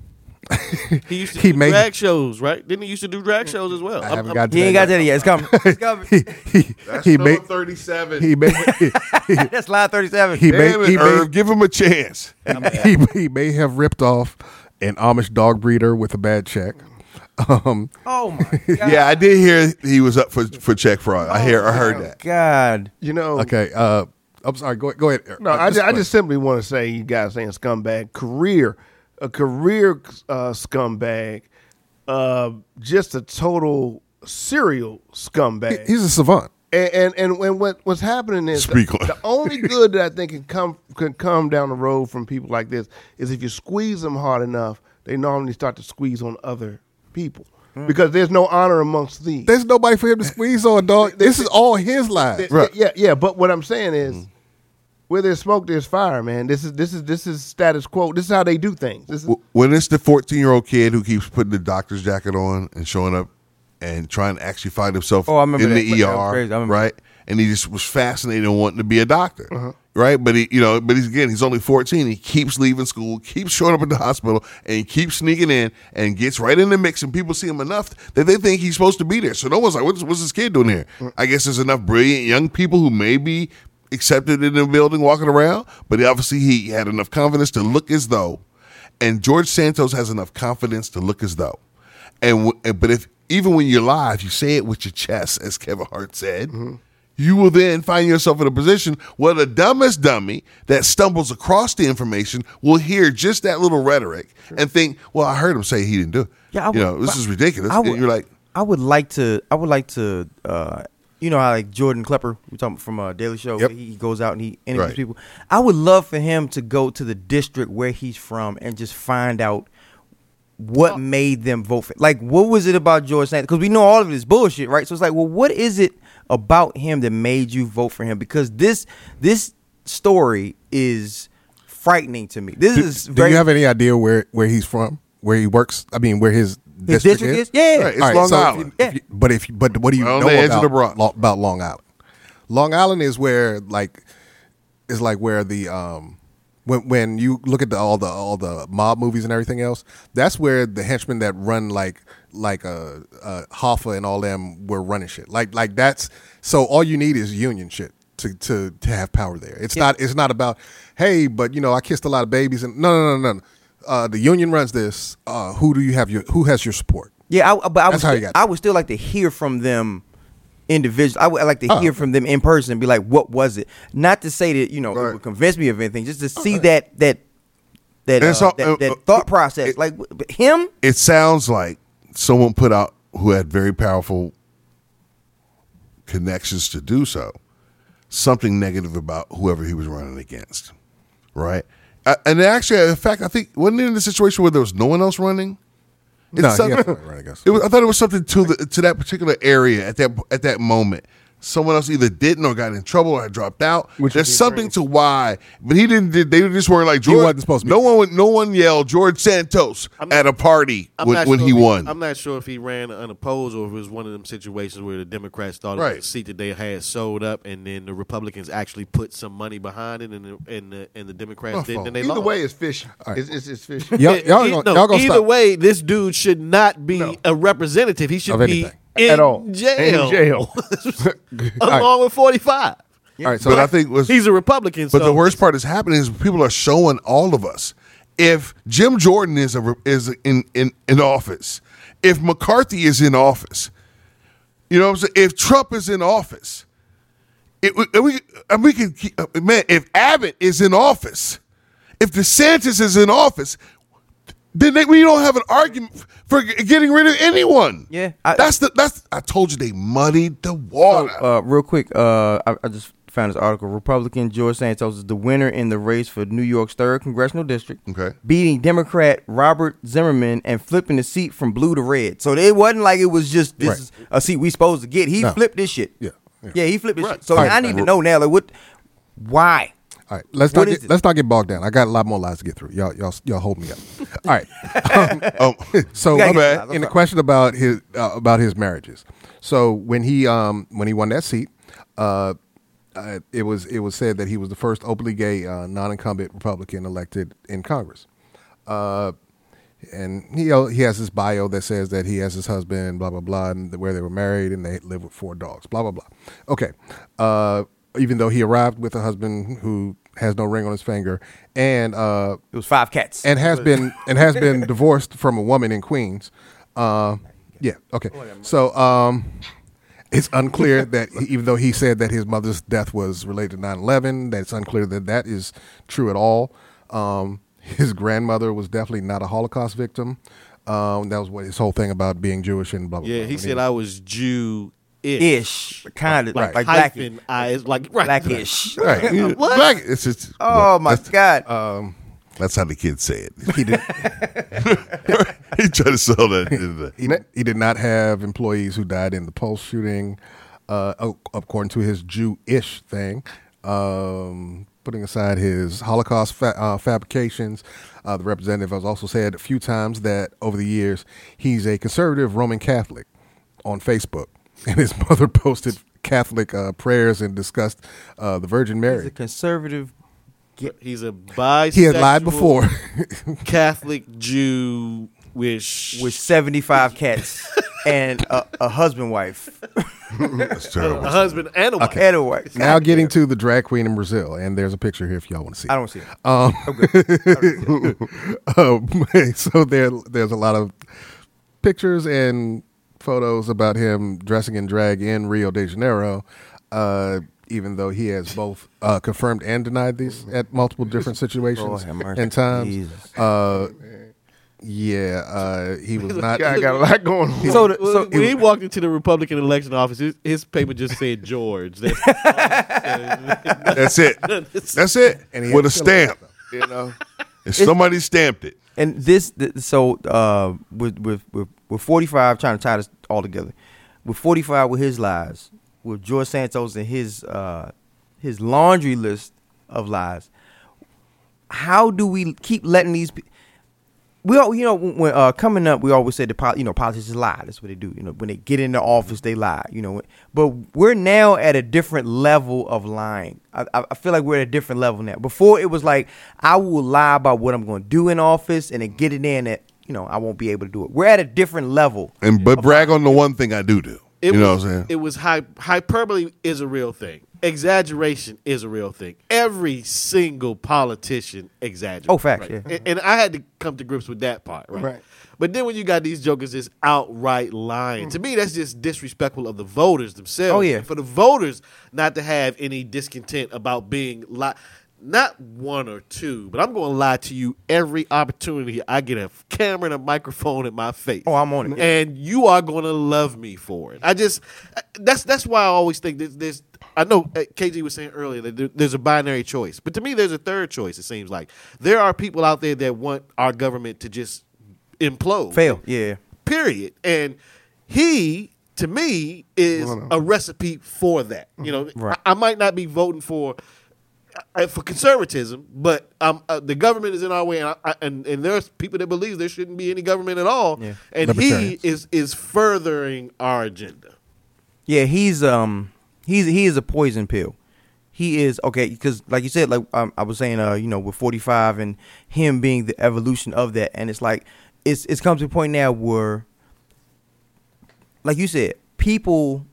he used to he do made- drag shows, right? Didn't he used to do drag shows as well? I haven't I'm- got to he ain't got that yet. It's coming. [laughs] It's coming. he he, That's he number made thirty-seven. he made [laughs] That's line thirty-seven. he Damn made it, he Irv, made give him a chance. [laughs] he, he may have ripped off an Amish dog breeder with a bad check. Um, oh my god. Yeah, I did hear he was up for for check fraud. I hear, I heard that. God. you know, okay, uh, I'm sorry. Go go ahead. No, Uh, I, just, I just simply want to say, you guys saying scumbag, career, a career uh, scumbag, uh, just a total serial scumbag. He's a savant. And and, and what what's happening is the, the only good that I think can come can come down the road from people like this is if you squeeze them hard enough, they normally start to squeeze on other people because there's no honor amongst these. There's nobody for him to squeeze on, dog. This is all his life. Yeah, Yeah, yeah, but what I'm saying is, where there's smoke, there's fire, man. This is this is this is status quo. This is how they do things. This is, when it's the 14 year old kid who keeps putting the doctor's jacket on and showing up and trying to actually find himself Oh, I remember in that. the That ER, crazy. I right? And he just was fascinated and wanting to be a doctor, Uh-huh. right? But he, you know, but he's again, he's only 14. He keeps leaving school, keeps showing up at the hospital, and keeps sneaking in and gets right in the mix. And people see him enough that they think he's supposed to be there. So no one's like, what's, what's this kid doing here? Mm. I guess there's enough brilliant young people who may be accepted in the building walking around, but obviously he had enough confidence to look as though and George Santos has enough confidence to look as though. And and- but if even when you're live, you say it with your chest, as Kevin Hart said, you will then find yourself in a position where the dumbest dummy that stumbles across the information will hear just that little rhetoric and think, "Well, I heard him say he didn't do it." Yeah, I you would- know, this is ridiculous. Would- you're like, I would like to. I would like to. Uh, you know how like Jordan Klepper, we talking from a Daily Show. Yep. He goes out and he interviews Right. people. I would love for him to go to the district where he's from and just find out what made them vote for. Like, what was it about George Santos? Because we know all of it is bullshit, right? So it's like, well, what is it about him that made you vote for him? Because this this story is frightening to me. This Do, is do you have any idea where where he's from? Where he works? I mean, where his his district, district is? is? Yeah. Right, it's All Long so if Island. you- if you- but if but what do you On know the edge of about, the Lo- about Long Island? Long Island is where like is like where the um when when you look at the all the all the mob movies and everything else, that's where the henchmen that run like like uh, uh Hoffa and all them were running shit. Like like that's so all you need is union shit to to to have power there. It's not it's not about hey, but you know I kissed a lot of babies and no no no no. no. Uh, the union runs this. Uh, who do you have your who has your support? Yeah, I, but I would, how you still, got. I would still like to hear from them individually. I would like to Oh. hear from them in person and be like, "What was it?" Not to say that you know it Right. would convince me of anything, just to see that that that And uh, all- that, uh, that uh, thought process. like w- him, it sounds like someone put out who had very powerful connections to do so something negative about whoever he was running against right uh, and actually in fact i think wasn't it in a situation where there was no one else running It's No, he some- has to run, I guess. it was, I thought it was something to the to that particular area at that at that moment. Someone else either didn't or got in trouble or had dropped out. Which There's something great. to why, but he didn't. They just weren't like George. wasn't supposed to be no one. No one yelled George Santos I'm- at a party I'm when, when sure he if won. I'm not sure if he ran unopposed or if it was one of them situations where the Democrats thought it was a seat that they had sold up, and then the Republicans actually put some money behind it, and the and the, and the Democrats My didn't, fault. and they either lost. way, it's fishy. It's, it's, it's fishy. Y'all, y'all, gonna, no, y'all gonna either stop. way, this dude should not be a representative. He should Of be anything. In At all. jail, In jail. [laughs] [laughs] along with forty five. All right, so but I think was He's a Republican. But so the worst part is happening is people are showing all of us. If Jim Jordan is a, is in, in in office, if McCarthy is in office, you know what I'm saying. If Trump is in office, it, we, we and we can keep, man. If Abbott is in office, if DeSantis is in office, then they, we don't have an argument for getting rid of anyone. Yeah, I- that's the that's. I told you they muddied the water. uh, real quick, uh, I, I just found this article. Republican George Santos is the winner in the race for New York's third congressional district. Okay. beating Democrat Robert Zimmerman and flipping the seat from blue to red. So it wasn't like it was just this Right. is a seat we supposed to get. He No. flipped this shit. Yeah, yeah. yeah, he flipped this Right. shit. So now I right. need to know now, like what, why? All right, let's What not get, let's not get bogged down. I got a lot more lies to get through. Y'all y'all y'all hold me up. All right. [laughs] Um, oh, so bad. the- in the question about his uh, about his marriages. So when he um when he won that seat, uh, uh, it was it was said that he was the first openly gay uh, non-incumbent Republican elected in Congress. Uh, and he he has this bio that says that he has his husband, blah blah blah, and where they were married and they live with four dogs, blah blah blah. Okay, uh, even though he arrived with a husband who has no ring on his finger, and uh, It was five cats. and has been and has been [laughs] divorced from a woman in Queens. Uh, yeah, okay. So um, it's unclear that he- even though he said that his mother's death was related to 9/11, that it's unclear that that is true at all. Um, his grandmother was definitely not a Holocaust victim. Um, that was what his whole thing about being Jewish and blah blah. Yeah, blah. he When said I was Jew Ish, kind of like, like, like blackish. hyphen eyes, like right. blackish. [laughs] Right. You What? Black, it's just, Oh my that's, god! that's how the kids say it. he did. [laughs] he tried to sell that. the- he, he did not have employees who died in the Pulse shooting, uh, according to his Jew-ish thing. Um, putting aside his Holocaust fa- uh, fabrications, uh, the representative has also said a few times that over the years he's a conservative Roman Catholic on Facebook, [laughs] and his mother posted Catholic uh, prayers and discussed uh, the Virgin He's Mary. a conservative. He's a bisexual. He had lied before. [laughs] Catholic Jew wish with 75 cats [laughs] and a, a husband wife That's terrible. a husband and a wife. and a wife. now getting to the drag queen in Brazil, and there's a picture here if y'all want to see. it. I don't see it. Um, so there, there's a lot of pictures and photos about him dressing in drag in Rio de Janeiro, uh, even though he has both uh, confirmed and denied these at multiple different [laughs] situations Lord and times. Uh, yeah, uh, he was not. I got a [laughs] lot going on. So, the, so when he walked into the Republican election office, his, his paper just said George. That's- [laughs] That's it. That's it. And he With a had to fill it stamp. You know, if somebody stamped it. and this, th- so uh, with with with with 45 trying to tie this all together. With 45 with his lies, with George Santos and his uh, his laundry list of lies. How do we keep letting these? pe- We all, you know, when uh, coming up, we always said the you know politicians lie. That's what they do. You know, when they get into office, they lie. You know, but we're now at a different level of lying. I, I feel like we're at a different level now. Before it was like I will lie about what I'm going to do in office, and then get it in that you know I won't be able to do it. We're at a different level. And but brag on the one thing I do do. It you know was, what I'm saying? It was hy- hyperbole is a real thing. Exaggeration is a real thing. Every single politician exaggerates. Oh, facts, right? yeah. And, and I had to come to grips with that part, right? Right. But then when you got these jokers just outright lying, to me that's just disrespectful of the voters themselves. Oh, yeah. And for the voters not to have any discontent about being li- not one or two, but I'm going to lie to you every opportunity I get a camera and a microphone in my face Oh, I'm on it. and you are going to love me for it. I just that's that's why I always think there's, there's I know uh, KG was saying earlier that there, there's a binary choice, but to me there's a third choice. It seems like there are people out there that want our government to just implode, Fail. Yeah. period. And he, to me, is a recipe for that. You know, Right. I, I might not be voting for uh, for conservatism, but um, uh, the government is in our way, and, I, I, and and there's people that believe there shouldn't be any government at all. Yeah. And he is is furthering our agenda. Yeah, he's um he's he is a poison pill. He is okay because, like you said, like um, I was saying, uh, you know, with forty five and him being the evolution of that, and it's like it's it's come to a point now where, like you said, people.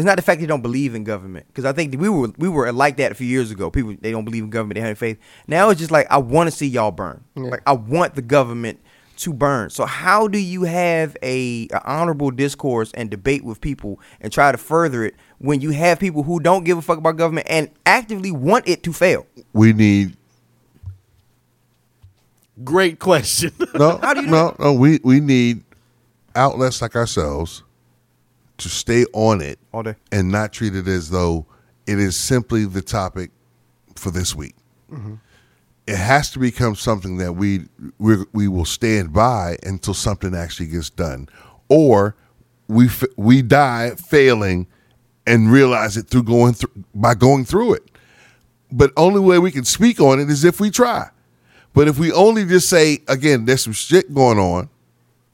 It's not the fact they don't believe in government because I think we were we were like that a few years ago. People they don't believe in government, they have faith. Now it's just like I want to see y'all burn. Like I want the government to burn. So how do you have a, a honorable discourse and debate with people and try to further it when you have people who don't give a fuck about government and actively want it to fail? we need Great question. no, How do you do no, no. We we need outlets like ourselves to stay on it All day. and not treat it as though it is simply the topic for this week. Mm-hmm. It has to become something that we we we will stand by until something actually gets done, or we f- we die failing and realize it through going through by going through it. But only way we can speak on it is if we try. But if we only just say again, there's some shit going on,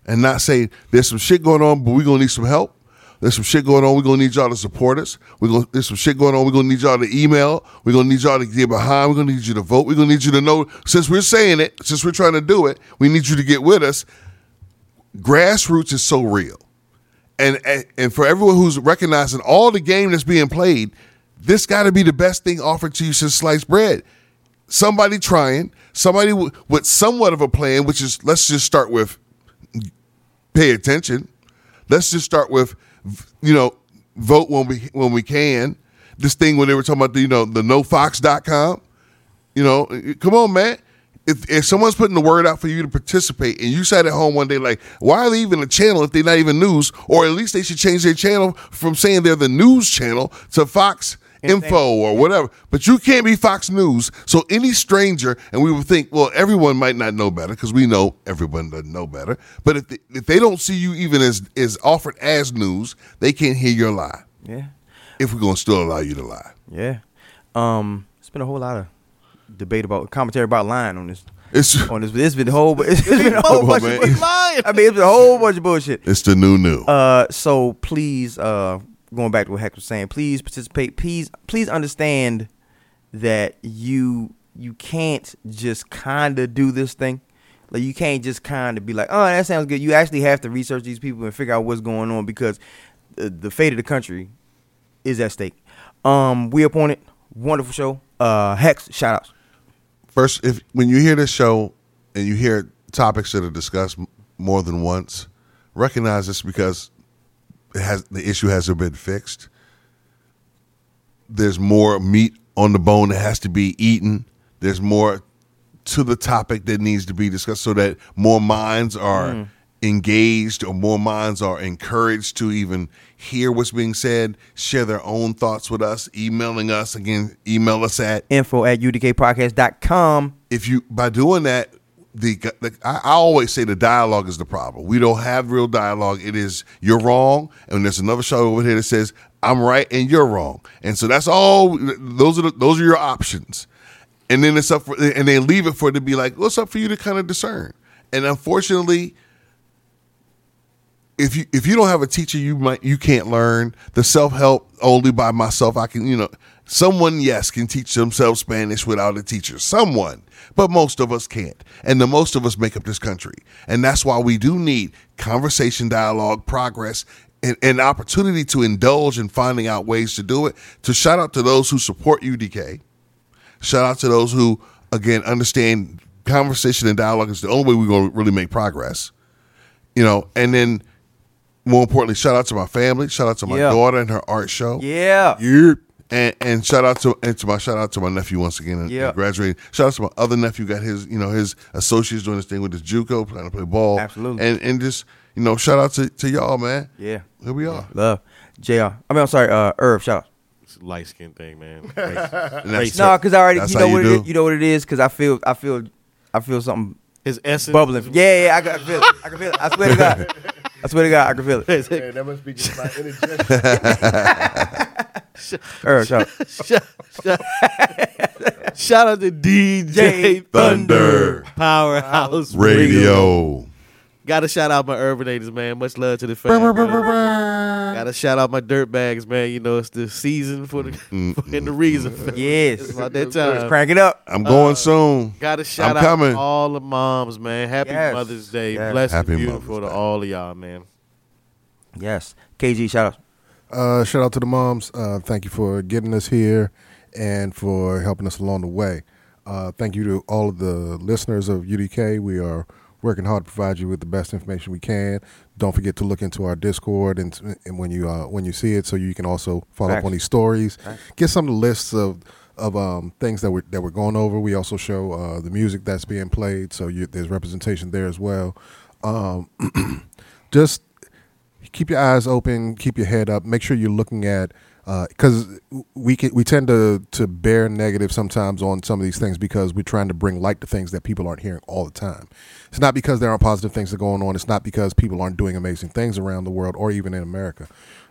and not say there's some shit going on, but we're gonna need some help. There's some shit going on. We're gonna need y'all to support us. We're gonna there's some shit going on. We're gonna need y'all to email. We're gonna need y'all to get behind. We're gonna need you to vote. We're gonna need you to know since we're saying it, since we're trying to do it, we need you to get with us. Grassroots is so real. And and, and for everyone who's recognizing all the game that's being played, this gotta be the best thing offered to you since sliced bread somebody trying, somebody w- with somewhat of a plan, which is let's just start with pay attention. Let's just start with you know vote when we when we can. This thing when they were talking about the you know the nofox.com, you know, come on man. if if someone's putting the word out for you to participate, and you sat at home one day like, why are they even a channel if they're not even news? Or at least they should change their channel from saying they're the news channel to Fox Info or whatever. But you can't be Fox News. So any stranger, and we would think, well, everyone might not know better because we know everyone doesn't know better. But if they, if they don't see you even as as offered as news, they can't hear your lie. Yeah. If we're gonna still allow you to lie. Yeah. Um, it's been a whole lot of debate about commentary about lying on this. It's [laughs] On this, it's been a whole, [laughs] it's been a whole on, bunch man. of bullshit. I mean, it's been a whole bunch of bullshit. it's the new new. Uh, so please, uh, going back to what Hex was saying, please participate. Please, please understand that you you can't just kind of do this thing. Like you can't just kind of be like, oh, that sounds good. You actually have to research these people and figure out what's going on because the, the fate of the country is at stake. Um, we appointed. Wonderful show. Uh, Hex, shout outs. First, if when you hear this show and you hear topics that are discussed more than once, recognize this because has the issue hasn't been fixed. There's more meat on the bone that has to be eaten. There's more to the topic that needs to be discussed so that more minds are mm. engaged or more minds are encouraged to even hear what's being said, share their own thoughts with us, emailing us again, email us at Info at udkpodcast.com. if you by doing that the, the I, always say the dialogue is the problem. We don't have real dialogue. It is you're wrong and there's another show over here that says i'm right and you're wrong. And so that's all those are the, those are your options. And then it's up for and they leave it for it to be like what's up for you to kind of discern. And unfortunately if you if you don't have a teacher you might you can't learn. The self-help only by myself i can you know someone yes can teach themselves spanish without a teacher. Someone but most of us can't. And the most of us make up this country. And that's why we do need conversation dialogue progress and an opportunity to indulge in finding out ways to do it. To shout out to those who support udk shout out to those who again understand conversation and dialogue is the only way we're going to really make progress. You know and then more importantly, shout out to my family. Shout out to my Yeah. daughter and her art show. Yeah. And and shout out to and to my shout out to my nephew once again and Yeah. graduating. Shout out to my other nephew got his you know his associates doing this thing with his JUCO trying to play ball. Absolutely. And and just you know shout out to, to y'all man. Yeah. Here we are. Love. JR. I mean, I'm sorry, uh, Irv, shout out. It's a light skin thing, man. [laughs] And No, because I already that's you know what you it do. You know what it is because I feel I feel I feel something His essence bubbling. Yeah, yeah, I can feel it. I can feel it. I swear to God. [laughs] I swear to God, I can feel it. Yeah, that must be just my energy. [laughs] Irv, shout out. Shout out to DJ Thunder Powerhouse Radio. Got to shout out my Urbanators, man. Much love to the fans. Got to shout out my dirt bags, man. You know it's the season for the [laughs] and the reason. For Yes. It's about that Let's time. crank it up. I'm going soon. Got to shout I'm out coming. all the moms, man. Happy Yes. Mother's Day. Yes. Blessed Happy and beautiful Mother's to Day. all of y'all, man. Yes. KG, shout out. Uh, shout out to the moms. Uh, thank you for getting us here and for helping us along the way. Uh, thank you to all of the listeners of UDK. We are working hard to provide you with the best information we can. Don't forget to look into our Discord and, and when you uh, when you see it, so you can also follow Facts. up on these stories. Get some of the lists of of um, things that we're that we're going over. We also show uh, the music that's being played, so you, there's representation there as well. Um, [clears throat] just keep your eyes open, keep your head up. Make sure you're looking at because we can, we tend to to bear negative sometimes on some of these things because we're trying to bring light to things that people aren't hearing all the time. It's not because there aren't positive things that are going on. It's not because people aren't doing amazing things around the world or even in America,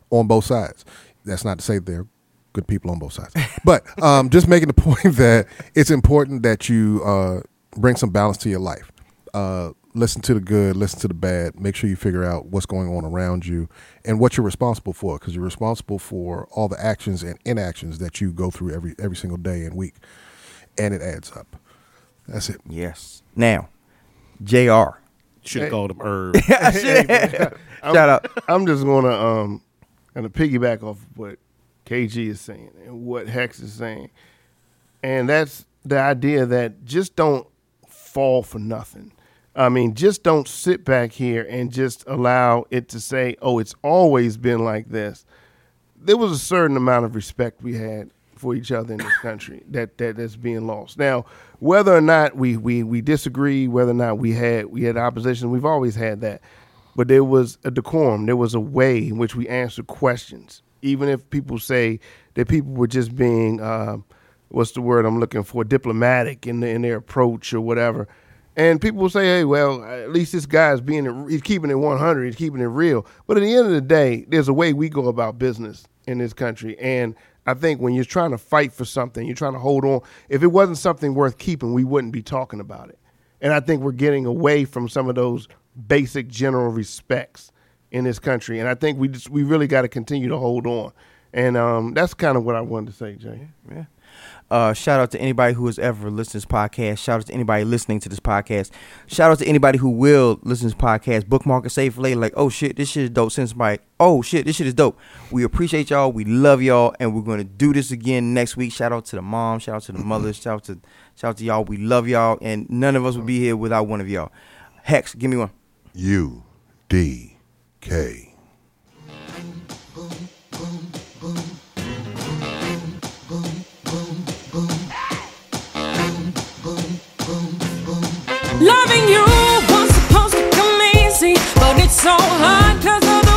on both sides. That's not to say they're good people on both sides, [laughs] but um, just making the [laughs] point that it's important that you uh, bring some balance to your life. Uh, listen to the good, listen to the bad. Make sure you figure out what's going on around you and what you're responsible for, because you're responsible for all the actions and inactions that you go through every every single day and week, and it adds up. That's it. Yes. Now, JR. Should have called him [laughs] Herb. [laughs] shout out. I'm just gonna um kind of piggyback off what KG is saying and what Hex is saying, and that's the idea that just don't fall for nothing. I mean, just don't sit back here and just allow it to say, "Oh, it's always been like this." There was a certain amount of respect we had for each other in this country that, that that's being lost. Now, whether or not we, we, we disagree, whether or not we had we had opposition, we've always had that. But there was a decorum, there was a way in which we answered questions, even if people say that people were just being uh, what's the word I'm looking for, diplomatic in the, in their approach or whatever. And people will say, "Hey, well, at least this guy's being he's keeping it 100, he's keeping it real." But at the end of the day, there's a way we go about business in this country, and I think when you're trying to fight for something, you're trying to hold on. If it wasn't something worth keeping, we wouldn't be talking about it. And I think we're getting away from some of those basic general respects in this country, and I think we just we really got to continue to hold on. And um, that's kind of what I wanted to say, Jay. Yeah. Uh, shout out to anybody who has ever listened to this podcast. Shout out to anybody listening to this podcast. Shout out to anybody who will listen to this podcast. Bookmark it, save for later. Like, oh shit, this shit is dope. Send somebody, oh shit, this shit is dope. We appreciate y'all. We love y'all, and we're gonna do this again next week. Shout out to the mom. Shout out to the mothers. Shout out to shout out to y'all. We love y'all, and none of us would be here without one of y'all. Hex, give me one. U D K. Loving you was supposed to come easy, but it's so hard because of the